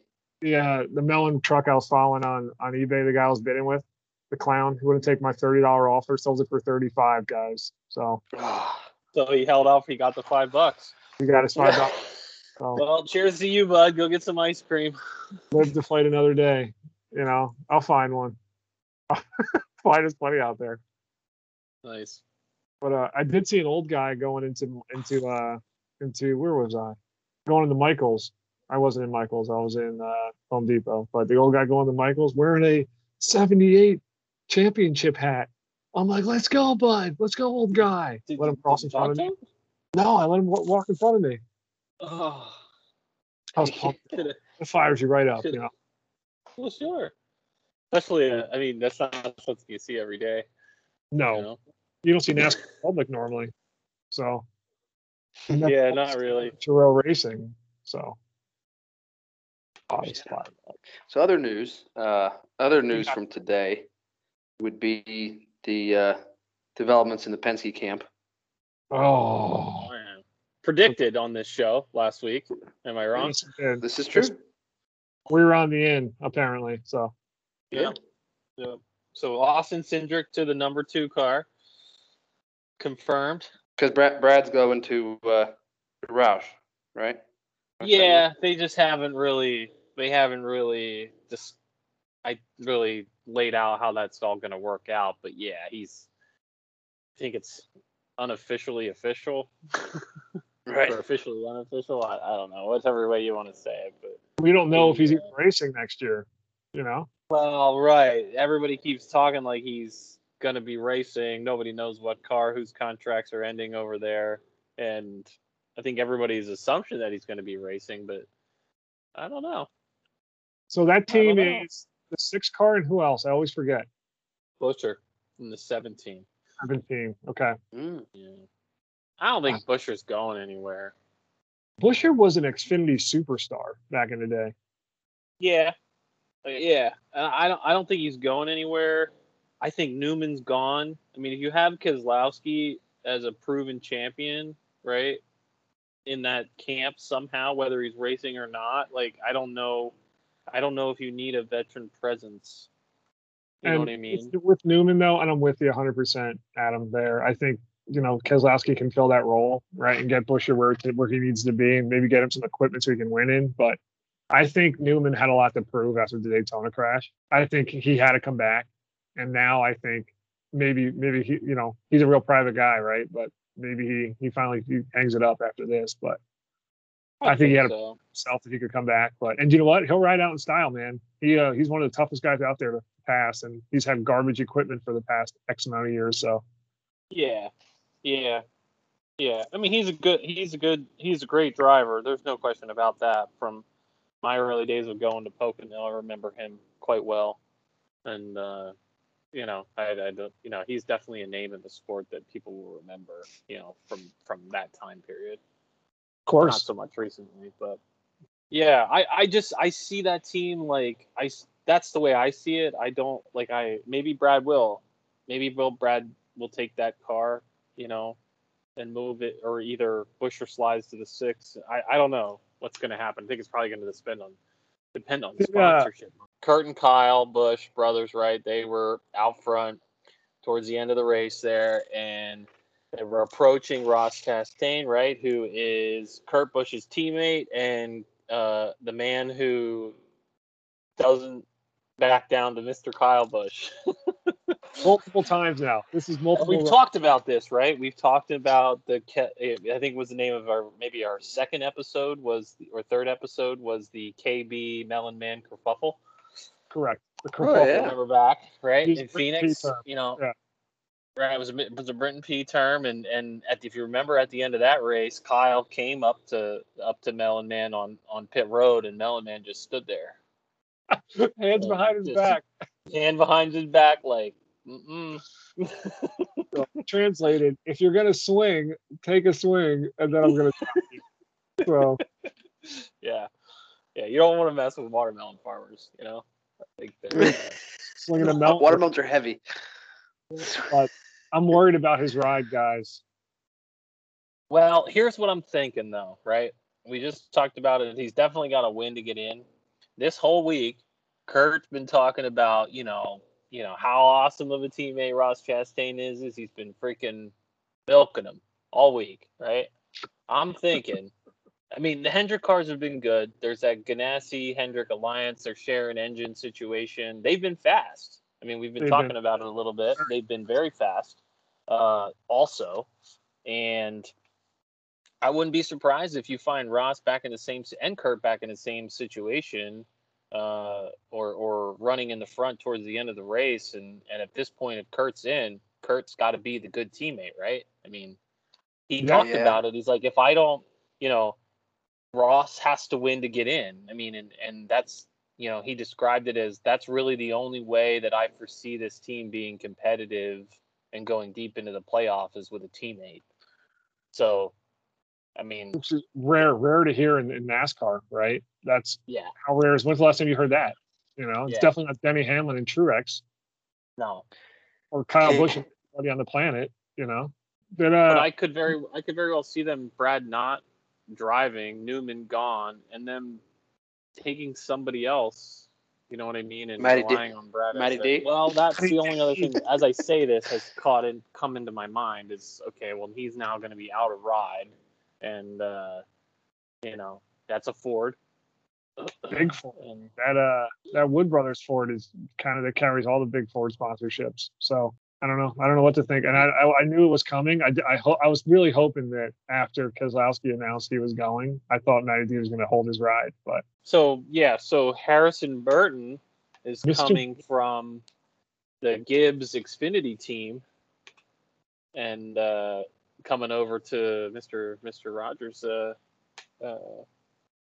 Yeah, the melon truck I was following on on eBay, the guy I was bidding with, the clown who wouldn't take my thirty dollar offer, sells it for thirty five, guys. So So he held off. He got the five bucks. we got his five dollars. So Well, cheers to you, bud. Go get some ice cream. live to fight another day. You know, I'll find one. find is plenty out there. Nice. But uh, I did see an old guy going into into uh into where was I? Going into Michaels. I wasn't in Michaels. I was in uh, Home Depot. But the old guy going to Michaels wearing a '78 championship hat. I'm like, let's go, bud. Let's go, old guy. Did- let him cross in front of me. No, I let him wa- walk in front of me. Oh, I was pumped. It fires you right up, you know. well, sure. Especially, uh, I mean, that's not something you see every day. No, You know? you don't see NASCAR public normally. So. Yeah, not really. Terrell Racing. So. Oh, it's fine. So other news, uh, other news from today would be the uh, developments in the Penske camp. Oh. Man. Predicted on this show last week. Am I wrong? yes. This is true. We were on the end apparently. So Yeah. yeah. So Austin Cindric to the number two car. Confirmed. Because Brad, Brad's going to uh, Roush, right? Yeah, they just haven't really they haven't really just I really laid out how that's all gonna work out. But yeah, he's I think it's unofficially official Right. or officially unofficial. I, I don't know, whatever way you want to say it, but we don't know if he's even uh, racing next year. You know. Well, right. Everybody keeps talking like he's going to be racing. Nobody knows what car, whose contracts are ending over there. And I think everybody's assumption that he's going to be racing, but I don't know. So that team is the six car and who else? I always forget. Buescher in the 17. Seventeen. Okay. Mm. Yeah. I don't think Buescher's going anywhere. Buescher was an Xfinity superstar back in the day. Yeah, yeah. Uh, I don't. I don't think he's going anywhere. I think Newman's gone. I mean, if you have Keselowski as a proven champion, right, in that camp somehow, whether he's racing or not, like I don't know. I don't know if you need a veteran presence. You know what I mean? with- Newman though, and I'm with you 100%, Adam. There, I think you know Keselowski can fill that role, right, and get Buescher where to, where he needs to be, and maybe get him some equipment so he can win in. But I think Newman had a lot to prove after the Daytona crash. I think he had to come back, and now I think maybe maybe he you know he's a real private guy, right? But maybe he he finally he hangs it up after this. But I think he had a- so. himself if he could come back. But and you know what? He'll ride out in style, man. He uh, he's one of the toughest guys out there to pass, and he's had garbage equipment for the past X amount of years. So Yeah, yeah, yeah. I mean, he's a good, he's a good, he's a great driver. There's no question about that. From my early days of going to Pocono, I remember him quite well, and uh, you know, I, I don't, you know, he's definitely a name in the sport that people will remember. You know, from from that time period. of course, Not so much recently, but yeah, I I just I see that team like I that's the way I see it. I don't like I maybe Brad will, maybe will Brad will take that car, you know, and move it, or either Buescher slides to the six. I I don't know what's going to happen. I think it's probably going to depend on depend on Yeah. sponsorship. Kurt and Kyle Busch brothers, right? They were out front towards the end of the race there, and they were approaching Ross Chastain, right? Who is Kurt Busch's teammate and uh, the man who doesn't back down to Mr. Kyle Busch. multiple times now. This is multiple. We've talked about this, right? We've talked about the. I think was the name of our maybe our second episode was or third episode was the KB Melon Man kerfuffle. Correct. The Oh, yeah. Remember back, right He's in Phoenix, you know. Yeah. Right, it was a, it was a P term, and and at if you remember at the end of that race, Kyle came up to up to Melon Man on on pit road, and Melon Man just stood there, Hands behind his back. hand behind his back, like, mm Translated: If you're gonna swing, take a swing, and then I'm gonna. So yeah, yeah. You don't want to mess with watermelon farmers, you know. I think they're, swinging a melon. Watermelons are heavy. I'm worried about his ride, guys. Well, here's what I'm thinking though, right? We just talked about it. He's definitely got a win to get in. This whole week, Kurt's been talking about, you know, you know, how awesome of a teammate Ross Chastain is, is he's been freaking milking him all week, right? I'm thinking, I mean, the Hendrick cars have been good. There's that Ganassi Hendrick alliance. They're sharing engine situation. They've been fast. I mean, we've been They've talking been- about it a little bit. They've been very fast, uh, also, and I wouldn't be surprised if you find Ross back in the same and Kurt back in the same situation, uh, or or running in the front towards the end of the race. And and at this point, if Kurt's in, Kurt's got to be the good teammate, right? I mean, he Yeah. talked Yeah. about it. He's like, if I don't, you know, Ross has to win to get in. I mean, and and that's you know he described it as that's really the only way that I foresee this team being competitive and going deep into the playoff is with a teammate. So, I mean, Which is rare, rare to hear in, in NASCAR, right? That's yeah, how rare is. When's the last time you heard that? You know, it's Yeah. definitely not Denny Hamlin and Truex no, or Kyle Busch everybody on the planet. You know, but but uh, I could very, I could very well see them Brad not driving, Newman gone, and them taking somebody else. You know what I mean? And Matty D- relying on Brad. Matty D? Well, that's the only other thing. As I say this, has caught in come into my mind is okay. Well, he's now going to be out of ride, and uh, you know that's a Ford. big Ford. And That uh, that Wood Brothers Ford is kind of that carries all the big Ford sponsorships. So I don't know. I don't know what to think. And I I, I knew it was coming. I d- I, ho- I was really hoping that after Keselowski announced he was going, I thought Matty D was going to hold his ride, but So yeah, so Harrison Burton is Mr. coming from the Gibbs Xfinity team, and uh, coming over to Mr. Mr. Rogers' uh, uh,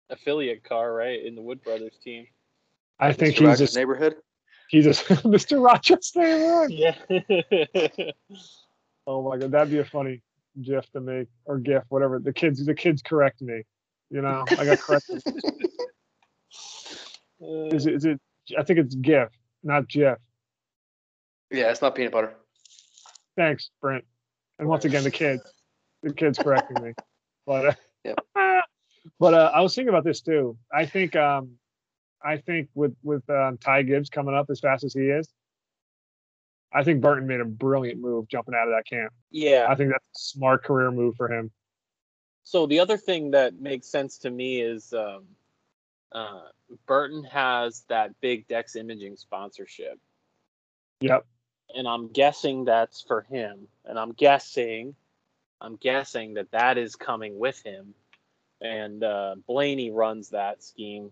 affiliate car, right in the Wood Brothers team. I think Mr. he's Rogers' just neighborhood. He's just Mr. Rochester. neighborhood. Yeah. Oh my god, that'd be a funny gif to make or gif, whatever. The kids, the kids correct me. You know, I got corrected. is it? Is it? I think it's gif, not gif. Yeah, it's not peanut butter. Thanks, Brent. And once again, the kids, the kids correcting me. But uh, Yep. but uh, I was thinking about this too. I think um, I think with with um, Ty Gibbs coming up as fast as he is, I think Burton made a brilliant move jumping out of that camp. yeah. I think that's a smart career move for him. So the other thing that makes sense to me is um, uh, Burton has that big Dex Imaging sponsorship, Yep. and I'm guessing that's for him. And I'm guessing, I'm guessing that that is coming with him. And uh, Blaney runs that scheme,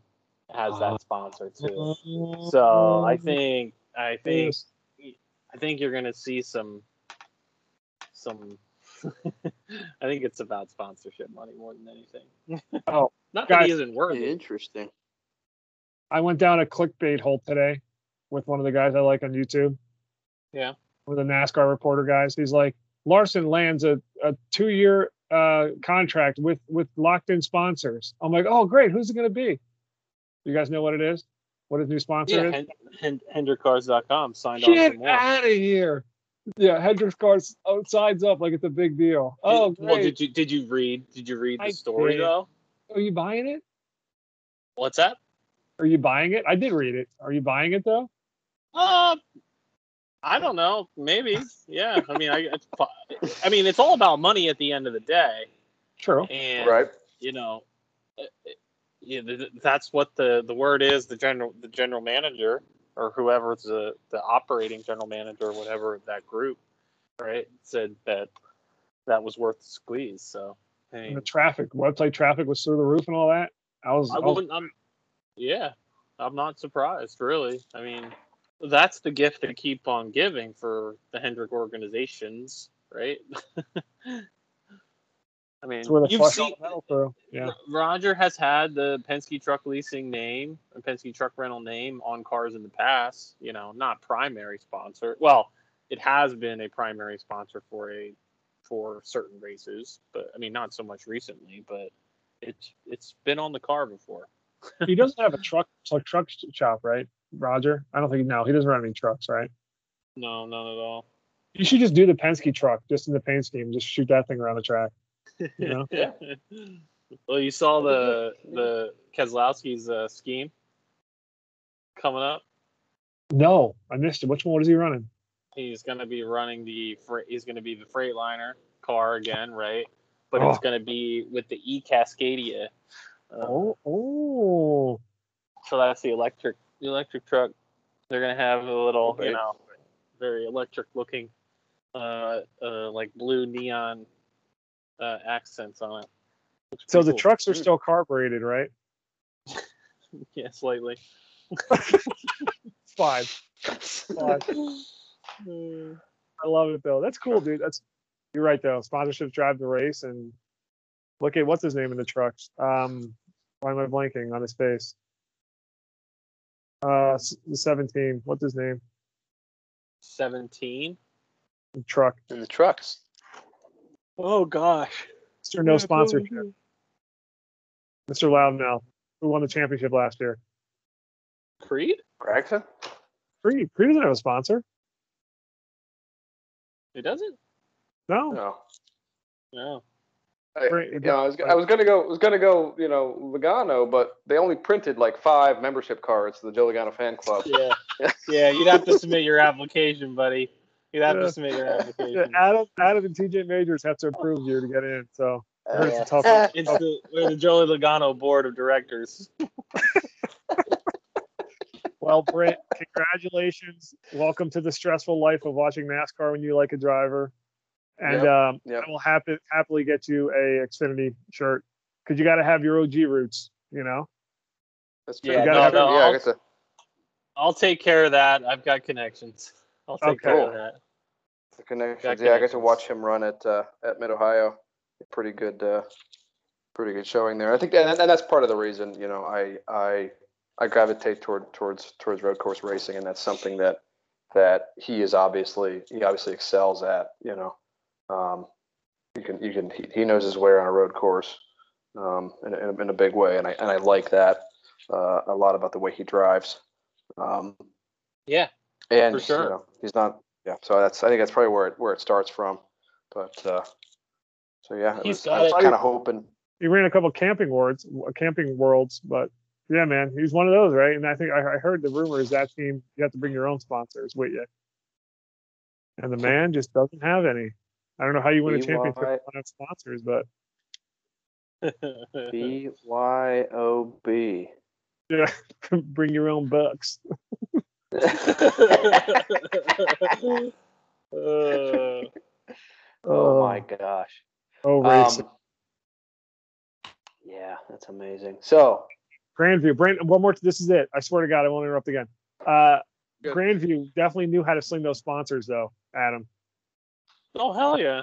has that uh, sponsor too. Uh, so I uh, think, I think, I think you're gonna see some, some. I think it's about sponsorship money more than anything. Oh, Not that he guys. isn't worthy. Interesting. I went down a clickbait hole today with one of the guys I like on YouTube. Yeah. One of the NASCAR reporter guys. He's like, Larson lands a, a two year uh, contract with with locked in sponsors. I'm like, oh great, who's it gonna be? You guys know what it is? What his new sponsor Yeah, is? Hen- Hen- HendrickCars.com signed on Get for more. out of here. Yeah, Hendricks cars oh, signs up like it's a big deal. Oh, Did- well, did you did you read did you read the I story did. though? Are you buying it? What's that? Are you buying it? I did read it. Are you buying it though? Uh, I don't know. Maybe. Yeah. I mean, I it's, I mean, it's all about money at the end of the day, True. and Right. you know, yeah, th- th- that's what the the word is. The general the general manager or whoever's the the operating general manager or whatever of that group, right? Said that that was worth the squeeze. So I mean, the traffic, website traffic was through the roof and all that. I was, I wouldn't. I'm, yeah, I'm not surprised, really. I mean, that's the gift they keep on giving for the Hendrick organizations, right? I mean, where the you've seen metal through. Yeah. Roger has had the Penske Truck Leasing name, or Penske Truck Rental name on cars in the past. You know, not primary sponsor. Well, it has been a primary sponsor for a for certain races, but I mean, not so much recently. But it's it's been on the car before. he doesn't have a truck a truck sh- shop, right? Roger. I don't think no, he doesn't run any trucks, right? No, none at all. You should just do the Penske truck, just in the paint scheme, just shoot that thing around the track. You know? Yeah. well, you saw the the Keselowski's uh, scheme coming up. No, I missed it. Which one was he running? He's going to be running the fre- he's going to be the Freightliner car again, right? But it's Oh. going to be with the E Cascadia. Uh, Oh, oh, So that's the electric the electric truck. They're going to have a little, Okay. you know, very electric looking, uh, uh, like blue neon uh, accents on it. Looks so the cool. trucks are still carbureted, right? yeah, slightly. Fine. Fine. I love it though. That's cool, dude. That's you're right though. Sponsorships drive the race, and look at what's his name in the trucks. Um, why am I blanking on his face? Uh, the 17. What's his name? 17. The truck. In the trucks. Oh gosh. Mr. No sponsorship. Mr. Loudmouth, who won the championship last year. Creed? Gregson? Creed. Creed doesn't have a sponsor. It doesn't? No. No. No. I, you know, I was, I was gonna go was gonna go you know Logano, but they only printed like five membership cards to the Joe Logano fan club. Yeah. yeah, you'd have to submit your application, buddy. You'd have Yeah. to submit your Yeah, application. Adam, Adam, and TJ Majors have to approve you to get in. So I heard it's a tough. It's the, we're the Joey Logano board of directors. Well, Brent, congratulations. Welcome to the stressful life of watching NASCAR when you like a driver. And Yep, um, yep. I will happy, happily get you a Xfinity shirt because you got to have your OG roots, you know? That's true. Yeah, no, yeah, no, I I'll- guess a, I'll take care of that. I've got connections. I'll take Okay. care of that. the connections. Got Yeah, I got to watch him run at uh, at Mid Ohio. Pretty good, uh, pretty good showing there. I think, and, and that's part of the reason. You know, I I I gravitate toward towards towards road course racing, and that's something that that he is obviously he obviously excels at. You know, um, you can you can he, he knows his way on a road course um, in, a, in, a, in a big way, and I and I like that uh, a lot about the way he drives. Um, Yeah, and For sure. you know, he's not. Yeah, so that's I think that's probably where it where it starts from. But uh, so yeah, He's was, got I was kind of hoping. He ran a couple camping worlds, camping worlds, but yeah, man, he's one of those, right? And I think I, I heard the rumor is that team you have to bring your own sponsors with you, and the man just doesn't have any. I don't know how you win a championship BY without have sponsors, but B Y O B. yeah, bring your own bucks. Uh, Oh my gosh. Oh, racing. Um, yeah, that's amazing. So Grandview, Brand, one more. This is it. I swear to God, I won't interrupt again. Uh, Good. Grandview definitely knew how to sling those sponsors, though. Adam. oh hell yeah!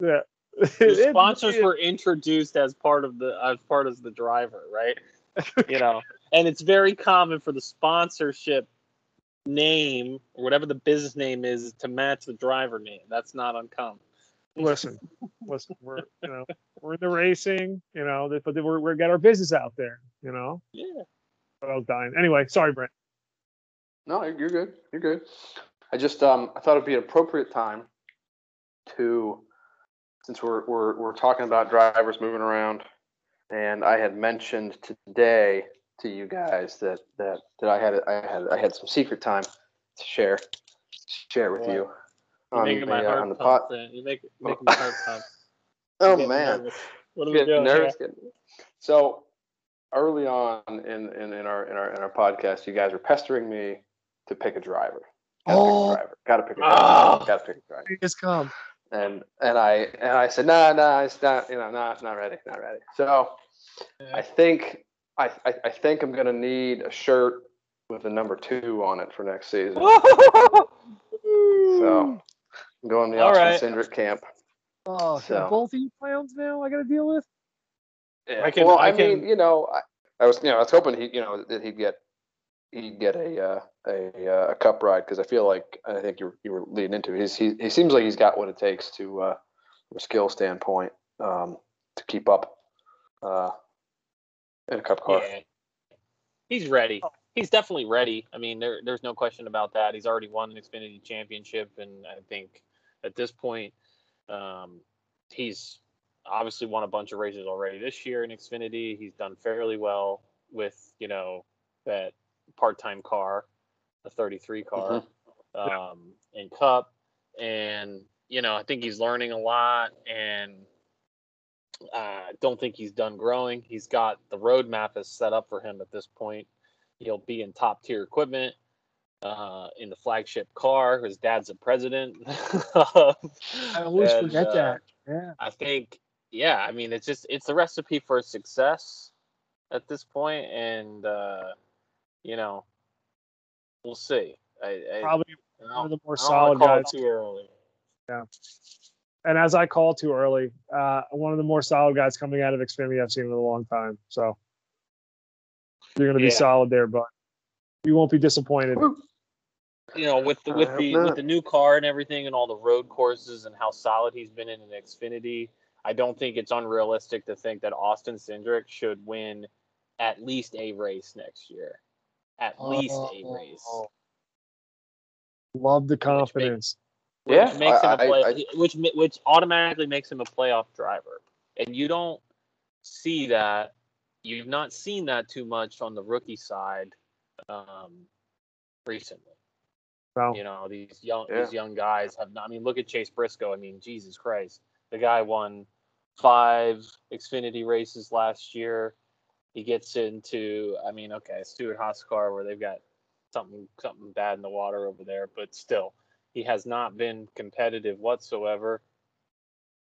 Yeah. The It- sponsors it- were introduced as part of the as part of the driver, right? you know, and it's very common for the sponsorship name or whatever the business name is to match the driver name. That's not uncommon. listen, listen. We're you know we're in the racing, you know, but we're we're got our business out there, you know. Yeah. But I was dying. Anyway, sorry, Brent. no, you're good. You're good. I just um I thought it'd be an appropriate time to since we're we're we're talking about drivers moving around and I had mentioned today to you guys that that that I had I had I had some secret time to share share with Boy. you You're on making the, my uh, on the pump. pot. man. You make making my heart pump. Oh getting man. nervous. What are we getting doing? nervous. Getting, so early on in, in, in our in our in our podcast, you guys were pestering me to pick a driver. Gotta Oh. pick a driver. Gotta pick a driver. Gotta pick a driver. Please come. And and I and I said, no, no, it's not. You know, not not ready, not ready. So I think I, I I think I'm gonna need a shirt with the number two on it for next season. So I'm going to the All Austin right. Cindric camp. Oh, So- both of you clowns now I got to deal with. Yeah. I can- well, I I, mean, can- you know, I, I was, you know, I was hoping he, you know, that he'd get, he'd get a, uh, a, uh, a cup ride because I feel like I think you were, you were leading into it. He's, he, he seems like he's got what it takes to, uh, from a skill standpoint, um, to keep up, uh, in a cup car. Yeah. He's ready. He's definitely ready. I mean, there, there's no question about that. He's already won an Xfinity championship, and I think at this point, um, he's obviously won a bunch of races already this year in Xfinity. He's done fairly well with you know that part-time car, the 33 car, um, in Cup, and you know I think he's learning a lot and uh, don't think he's done growing. He's got the roadmap is set up for him at this point. He'll be in top tier equipment uh, in the flagship car. His dad's a president. I always And, forget uh, that. Yeah. I think, yeah, I mean, it's just it's the recipe for success at this point, and uh, you know, we'll see. I, I, Probably I one of the more I don't wanna solid guys. too early. And as I call too early, uh, one of the more solid guys coming out of Xfinity I've seen in a long time. So you're going to be Yeah. solid there, but you won't be disappointed. you know, with the with the not. with the new car and everything and all the road courses and how solid he's been in an Xfinity, I don't think it's unrealistic to think that Austin Cindric should win at least a race next year. At least a race. Oh, Love the confidence. Which Yeah, makes him a I- play, I- which which automatically makes him a playoff driver. And you don't see that. You've not seen that too much on the rookie side um, recently. So You know, these young Yeah. these young guys have not. I mean, look at Chase Briscoe. I mean, Jesus Christ, the guy won five Xfinity races last year. He gets into, I mean, okay, Stewart-Haas car where they've got something something bad in the water over there, but still, he has not been competitive whatsoever.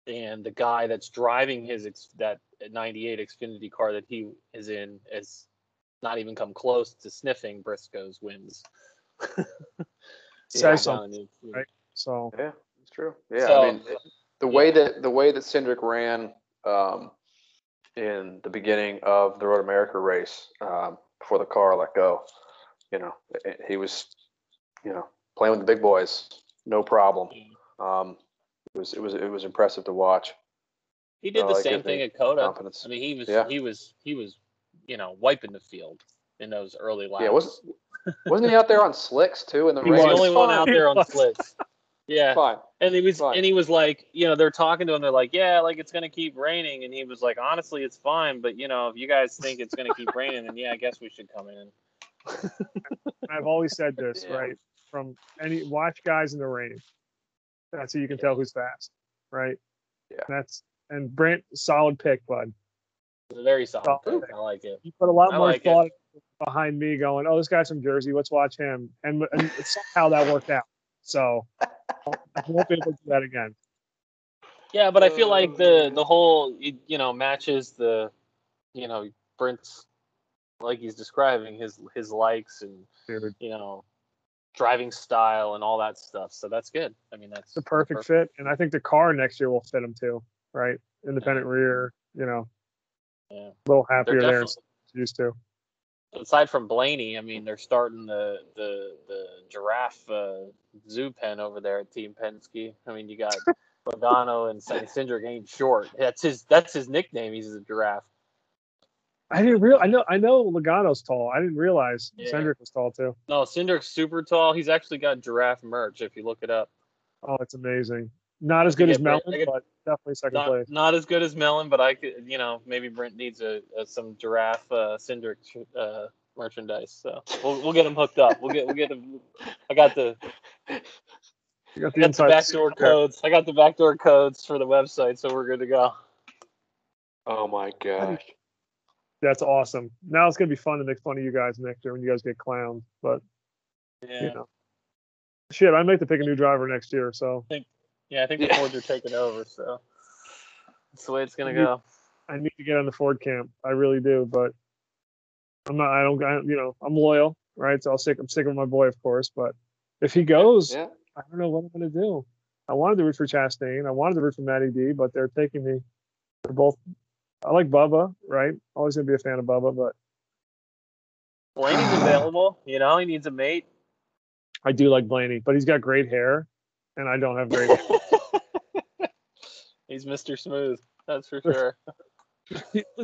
And the guy that's driving his that '98 Xfinity car that he is in has not even come close to sniffing Briscoe's wins. says Yeah. something. Down in- right? So Yeah, it's true. Yeah, So- I mean, it- the way that the way that Cindric ran, um, in the beginning of the Road America race um, before the car let go. You know, he was, you know, playing with the big boys, no problem. Um, it was it was it was impressive to watch. He did I the like same thing at COTA. Confidence. I mean, he was Yeah. he was he was you know wiping the field in those early laps. Yeah, wasn't wasn't he out there on slicks too in the He he rain? was the was. only one out there on slicks. Yeah, Fine. and he was Fine. and he was like, you know, they're talking to him. They're like, yeah, like it's gonna keep raining, and he was like, honestly, it's fine, but you know, if you guys think it's gonna keep raining, then yeah, I guess we should come in. I've always said this, Yeah. right? From any watch guys in the rain. That's how you can tell who's fast, right? Yeah. That's and Brent, solid pick, bud. Very solid. Solid. pick. I like it. You put a lot I more like it. thought behind me going, oh, this guy's from Jersey. Let's watch him. And, and somehow that worked out. So I won't be able to do that again. Yeah, but I feel like the uh. the whole you you know matches the you know Brent's like he's describing his his likes and Dude, you know driving style and all that stuff. So that's good. I mean that's it's a perfect fit. And I think the car next year will fit him too, right? Independent rear, you know, Yeah. a little happier there used to. aside from Blaney, I mean they're starting the the the giraffe uh, zoo pen over there at Team Penske. I mean you got Logano and Saint Cindric ain't short. That's his that's his nickname. He's a giraffe. I didn't real. I know. I know Logano's tall. I didn't realize Yeah. Cindric was tall too. No, Cindric's super tall. He's actually got giraffe merch if you look it up. Oh, it's amazing. Not as good as Melon, I get- but definitely second not, place. not as good as Melon, but I could, you know, maybe Brent needs a, a some giraffe uh, Cindric uh, merchandise. So we'll we'll get him hooked up. We'll get we'll get him. I got the You got I got the inside backdoor secret codes. I got the backdoor codes for the website, so we're good to go. Oh my gosh. That's awesome. Now it's gonna be fun to make fun of you guys next year when you guys get clowned. But Yeah, you know, shit, I might have to pick a new driver next year. So yeah. I think the Yeah. Fords are taking over, so that's the way it's gonna You- go. I need to get on the Ford camp. I really do. But I'm not. I don't. I, you know, I'm loyal, right? So I'll stick. I'm sticking with my boy, of course. But if he goes, Yeah. I don't know what I'm gonna do. I wanted to root for Chastain. I wanted to root for Matty D, but they're taking me. They're both. I like Bubba, right? Always gonna be a fan of Bubba, but Blaney's available. You know, he needs a mate. I do like Blaney. But he's got great hair, and I don't have great hair. He's Mr. Smooth. That's for sure.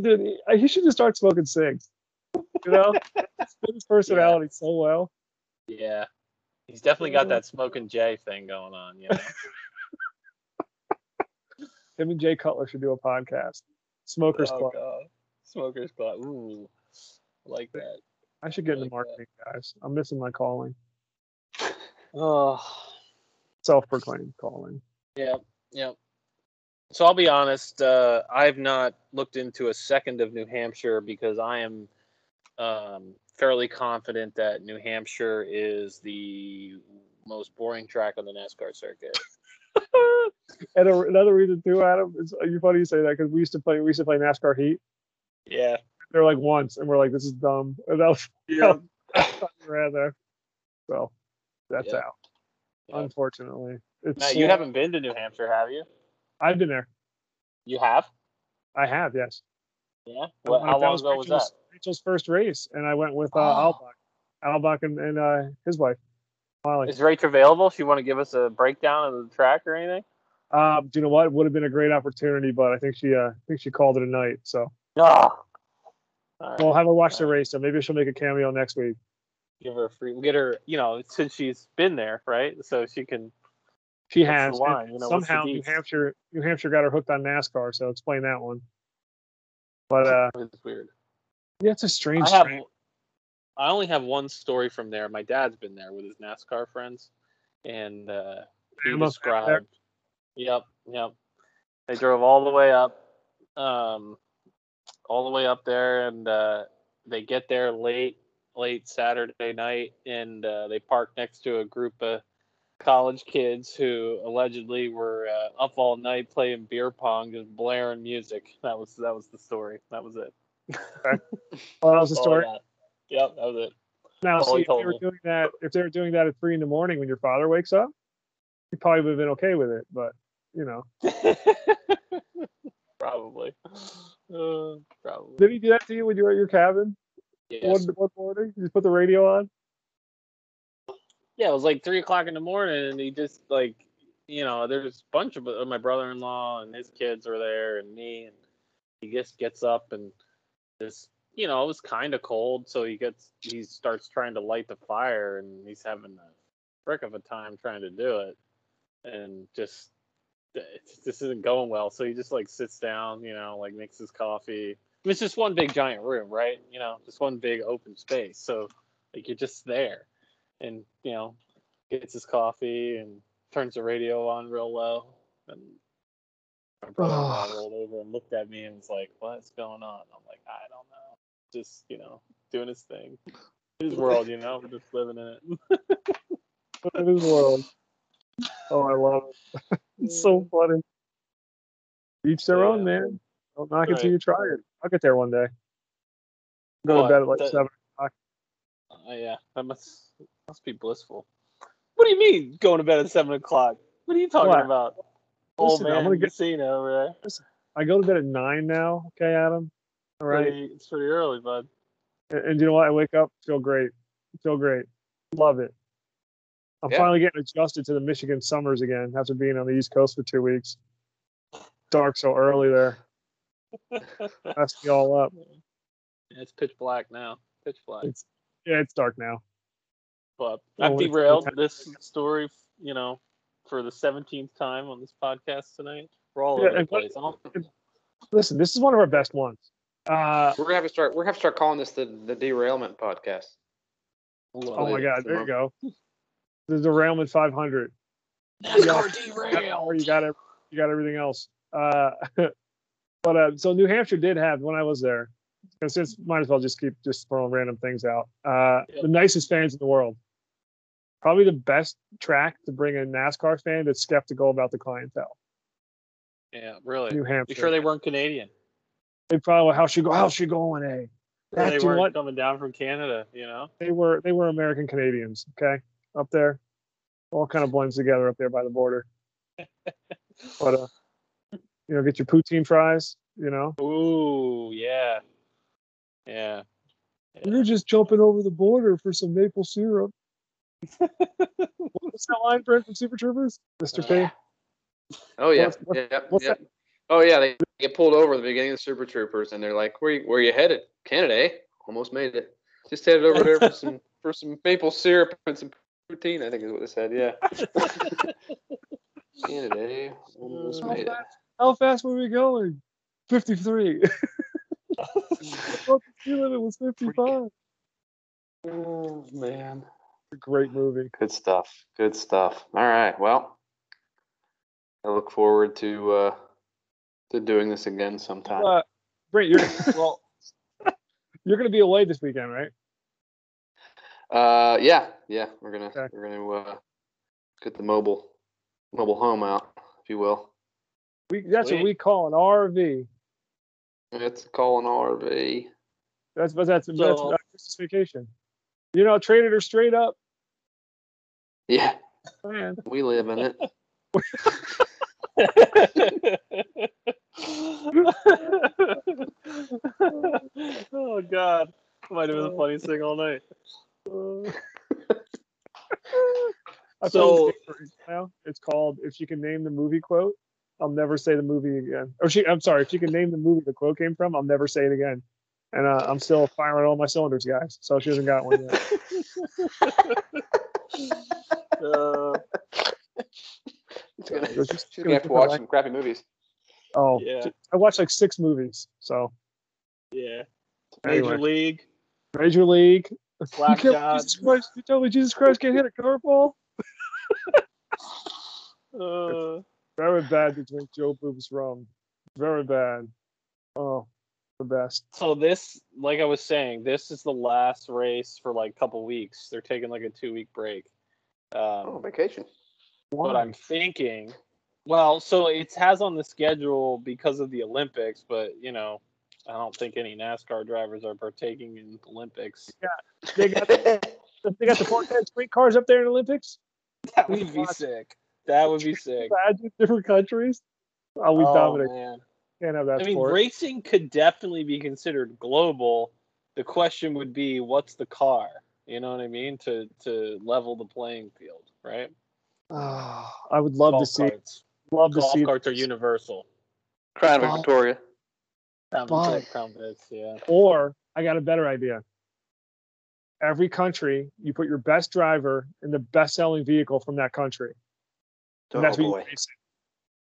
Dude, he, he should just start smoking cigs. You know, his personality so well. Yeah. He's definitely got that smoking Jay thing going on, you know. Him and Jay Cutler should do a podcast. Smokers Oh, Club. God. Smokers Club. Ooh. I like that. I should get into like that. marketing, guys. I'm missing my calling. Oh. Self-proclaimed calling. Yep. Yep. So I'll be honest, uh, I've not looked into a second of New Hampshire because I am um, fairly confident that New Hampshire is the most boring track on the NASCAR circuit. and a, another reason too, Adam, is you're funny you say that because we used to play we used to play NASCAR Heat. Yeah. They're like once, and we're like, this is dumb. And that was Yeah. rather. So that's Yeah. out. Yeah. Unfortunately, it's Matt, you uh, haven't been to New Hampshire, have you? I've been there. You have? I have, yes. Yeah. Went- how long was ago was that? Rachel's- first race, and I went with uh, Oh. Albach, Albach and, and uh, his wife, Molly. Is Rachel available? If you want to give us a breakdown of the track or anything? Um, do you know what? It would have been a great opportunity, but I think she, uh, I think she called it a night. So. All right. we'll have her watch the race. So maybe she'll make a cameo next week. give her a free. We'll get her. You know, since she's been there, right? So she can. She has. line? You know, somehow New? Hampshire, New Hampshire got her hooked on NASCAR. So explain that one. But uh, It's weird. yeah, it's a strange. I have. I only have one story from there. My dad's been there with his NASCAR friends, and uh, he described. Yep, yep. They drove all the way up, um, all the way up there, and uh, they get there late, late Saturday night, and uh, they park next to a group of college kids who allegedly were uh, up all night playing beer pong, just blaring music. That was that was the story. That was it. Well, that was the That's all I story. Yep, that was it. Now, all see, if they were me. doing that, if they were doing that at three in the morning when your father wakes up, you probably would have been okay with it. But you know, Probably. Uh, probably. Did he do that to you when you were at your cabin Yes. one, one morning? You just put the radio on? Yeah, it was like three o'clock in the morning, and he just like, you know, there's a bunch of uh, my brother-in-law and his kids were there, and me, and he just gets up and just, you know, it was kind of cold, so he gets, he starts trying to light the fire, and he's having a frick of a time trying to do it, and just, this isn't going well, so he just like sits down, you know, like makes his coffee. I mean, it's just one big giant room, right? You know, just one big open space, so like you're just there. And you know gets his coffee and turns the radio on real low. And my brother-in-law rolled over and looked at me and was like what's going on? I'm like i don't know. Just you know doing his thing. His world you know just living in it. His world. Oh, I love it. it's so funny. Each their own, man. Don't knock it till you try it. I'll get there one day. Go to bed at like That- seven. Uh, yeah that must must be blissful what do you mean going to bed at seven o'clock what are you talking What? about old Listen, I'm man gonna get- casino over there I go to bed at nine now. Okay, Adam. All right. Pretty- it's pretty early bud And, and you know what? I wake up, feel great. Feel great. Love it. I'm Yeah. finally getting adjusted to the Michigan summers again after being on the East Coast for two weeks. Dark so early there. Messed me all up. it's pitch black now pitch black It's yeah, it's dark now. But Oh, I've it's derailed fantastic. this story, you know, for the 17th time on this podcast tonight. We're all Yeah, over the and what- place. I Listen, this is one of our best ones. Uh, We're gonna have to start. We're gonna have to start calling this the the derailment podcast. oh my. God, there you go. The derailment 500. NASCAR you got it. You got everything else. Uh, but uh, so New Hampshire did have when I was there. Because since might as well just keep just throwing random things out. Uh, Yep. The nicest fans in the world. Probably the best track to bring a NASCAR fan that's skeptical about the clientele. Yeah, really. New Hampshire. You sure they weren't Canadian? they probably how's she go? How's she going? Eh? That, they weren't what? coming down from Canada, you know? They were they were American Canadians. Okay, up there, all kind of blends together up there by the border. but uh, you know, get your poutine fries. You know, Ooh, yeah. Yeah. you're just jumping over the border for some maple syrup. What's that line, Brent from Super Troopers? Mr. P. Oh yeah, What's- what- yeah, what's yeah. Oh yeah, they get pulled over at the beginning of the Super Troopers, and they're like, "Where you, where you headed? Canada? Eh? Almost made it. Just headed over there for some for some maple syrup and some poutine. I think is what they said. Yeah. Eh? Almost How made it. fast, how fast were we going? 53. I the speed limit was 55. Oh man. Great movie. Good stuff. Good stuff. All right. Well, I look forward to uh to doing this again sometime. Uh, Brent, you're well. You're gonna be away this weekend, right? Uh, yeah, yeah. We're gonna Okay. we're gonna uh, get the mobile mobile home out, if you will. We that's what we call an RV. It's called an RV. That's but that's that's So- uh, Christmas vacation. You know, traded her straight up, Yeah, man. we live in it. oh God. Might have been the funniest thing all night. I So- so now it's called "If she Can Name the Movie Quote." I'll never say the movie again. Or she, I'm sorry, if she can name the movie the quote came from, I'll never say it again. And uh, I'm still firing all my cylinders, guys. So she hasn't got one yet. Uh, She's gonna, It just- she's gonna have to watch like- some crappy movies. Oh, yeah, I watched like six movies. So yeah. Major anyway, League, Major League. You Black can't- God. Jesus Christ! You tell me Jesus Christ can't hit a curveball? Uh, Very bad to drink Jobu's rum. Very bad. Oh, the best. so this, like I was saying, this is the last race for like a couple weeks. They're taking like a two week break. Oh, Um, vacation. but I'm thinking, well, so it has on the schedule because of the Olympics, but you know, I don't think any NASCAR drivers are partaking in the Olympics. They got they got the Cortez street cars up there in Olympics. That would be sick. That would be sick. Imagine different countries. Oh, we oh dominate. man, Can't have that I mean, sport. racing could definitely be considered global. The question would be, what's the car? You know what I mean? To to level the playing field, right? Ah, I would love to see. carts. Love to Golf see. carts are universal. Crown of Victoria. Crown But- Vic, yeah. Or I got a better idea. Every country, you put your best driver in the best-selling vehicle from that country. And Oh that's what you boy. race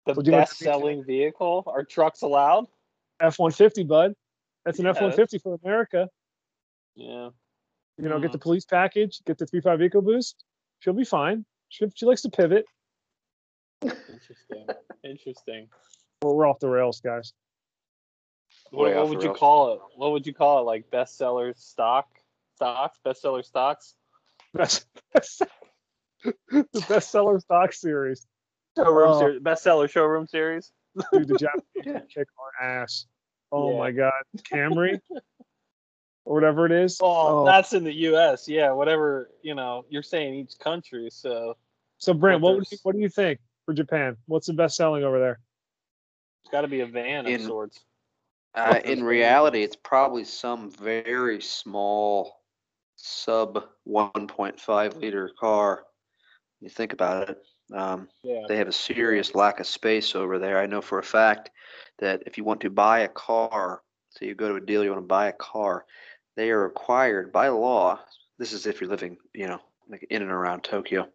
The So do you know what best that means? selling vehicle? Are trucks allowed? F one fifty, bud. That's an Yeah, F one fifty for America. Yeah. You know, get Mhm. the police package, get the three five EcoBoost. She'll be fine. She, she likes to pivot. Interesting. Interesting. Well, we're off the rails, guys. What, what would you rails. call it? What would you call it? Like bestseller stock stocks? Bestseller stocks? Best, the bestseller stock series. Showroom uh, Oh. series, bestseller showroom series. Dude, the Japanese Yeah. kick our ass. Oh Yeah. my god, Camry or whatever it is. Oh, Oh. that's in the U.S. Yeah, whatever you know. You're saying each country, so So Brent, what you, what do you think for Japan? What's the best selling over there? it's got to be a van of In- sorts. Uh, in reality, it's probably some very small sub 1.5 liter car. You think about it. Um, Yeah. they have a serious lack of space over there. I know for a fact that if you want to buy a car, so you go to a dealer, you want to buy a car, they are required by law. This is if you're living, you know, like in and around Tokyo.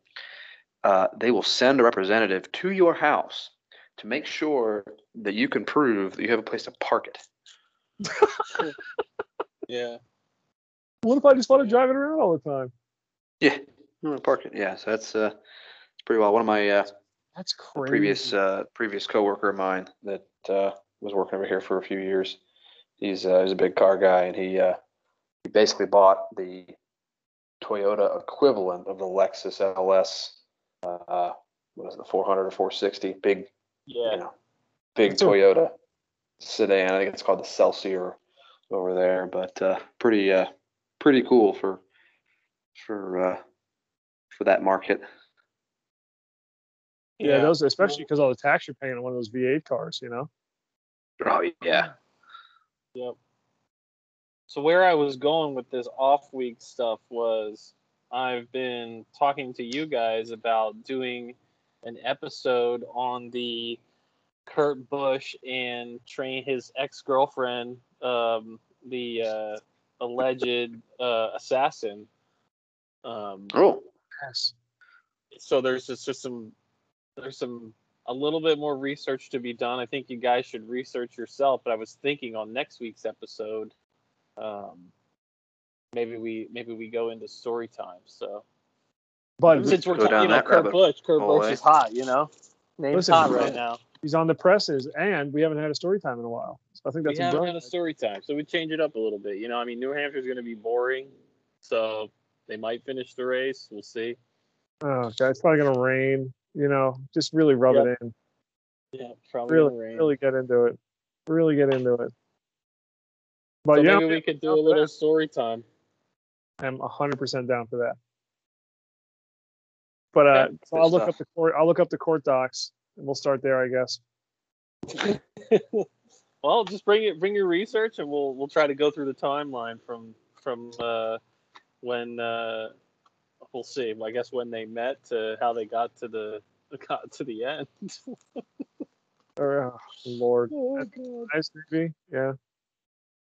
Uh, they will send a representative to your house to make sure that you can prove that you have a place to park it. Yeah. What if I just want to drive it around all the time? Yeah, you want to park it. Yeah, so that's uh, it's pretty well. One of my uh, That's crazy. previous uh, previous coworker of mine that uh, was working over here for a few years. He's uh, he's a big car guy, and he uh, he basically bought the Toyota equivalent of the Lexus LS. Uh, what is it, the 400 or 460? Big, Yeah. you know, big That's a- Toyota sedan. I think it's called the Celsior over there, but uh, pretty uh, pretty cool for for uh, for that market. yeah, those especially because all the tax you're paying on one of those V8 cars. You know. Oh yeah. Yep. So where I was going with this off week stuff was I've been talking to you guys about doing an episode on the Kurt Busch and train his ex girlfriend, um, the uh, alleged uh, assassin. Um, Oh, Yes. so there's just, just some there's some a little bit more research to be done. I think you guys should research yourself. But I was thinking on next week's episode, um, maybe we maybe we go into story time. So But since we're talking, down you know, Kurt rabbit Busch, Kurt hole, Busch eh? is hot. You know, name's Listen, hot right now. He's on the presses, and we haven't had a story time in a while. So I think that's we a haven't had a story time, so we change it up a little bit. You know, I mean, New Hampshire's going to be boring, so they might finish the race. We'll see. Oh, God, it's probably gonna rain. You know, just really rub it in. Yeah, probably Really, rain. really get into it. Really get into it. But so yeah, maybe we could do a little story time. I'm 100% down for that. But uh, Yeah, so I'll look stuff. up the court. I'll look up the court docs, and we'll start there, I guess. well, just bring it, bring your research, and we'll we'll try to go through the timeline from from uh, when uh, we'll see. I guess when they met to how they got to the got to the end. Oh, Lord, nice movie. Yeah.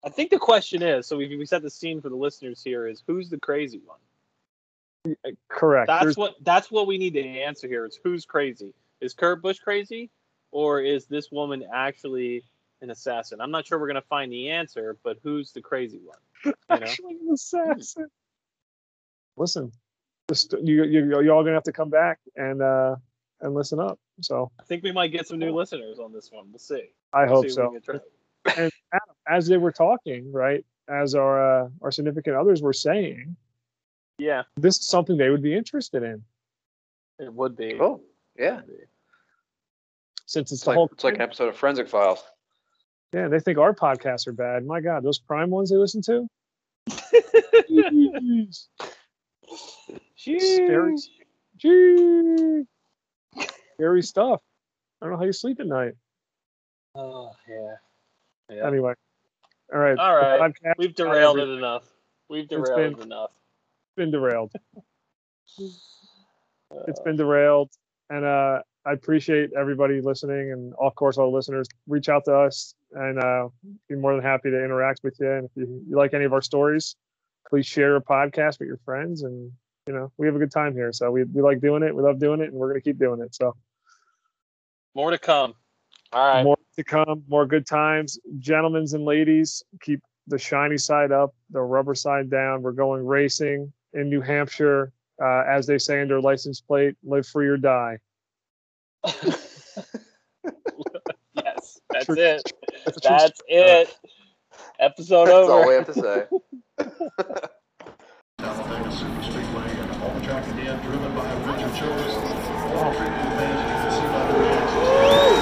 I think the question is, so we we set the scene for the listeners here is who's the crazy one? Correct. That's There's- what that's what we need to answer here. Is who's crazy? Is Kurt Busch crazy, or is this woman actually an assassin? I'm not sure we're gonna find the answer, but who's the crazy one? You know? actually an assassin. Listen, just, you, you, you're all gonna have to come back and uh, and listen up. So I think we might get some new listeners on this one. We'll see. I We'll hope see so. we can try- As they were talking, right, as our uh, our significant others were saying, Yeah, this is something they would be interested in, it would be. oh yeah. Since it's, It's the like whole. it's like an episode of Forensic Files. yeah, they think our podcasts are bad. My God, those Prime ones they listen to. Jeez. Scary. Gee. Scary stuff. I don't know how you sleep at night. Oh yeah. Yeah. Anyway, all right. All right. Podcast We've derailed it enough. We've derailed it enough. It's been derailed. It's been derailed, and uh, I appreciate everybody listening, and of course, all the listeners. Reach out to us, and uh, be more than happy to interact with you. And if you, you like any of our stories, please share a podcast with your friends, and you know we have a good time here. So we we like doing it, we love doing it, and we're gonna keep doing it. So more to come. All right. more to come, more good times, gentlemen and ladies. Keep the shiny side up, the rubber side down. We're going racing in New Hampshire, uh, as they say in their license plate: "Live free or die." yes, that's True- it. That's a true That's it. Episode over. That's all we have to say. Talladega Super Speedway and all track again driven by Richard Childress. All three new fans you can see by the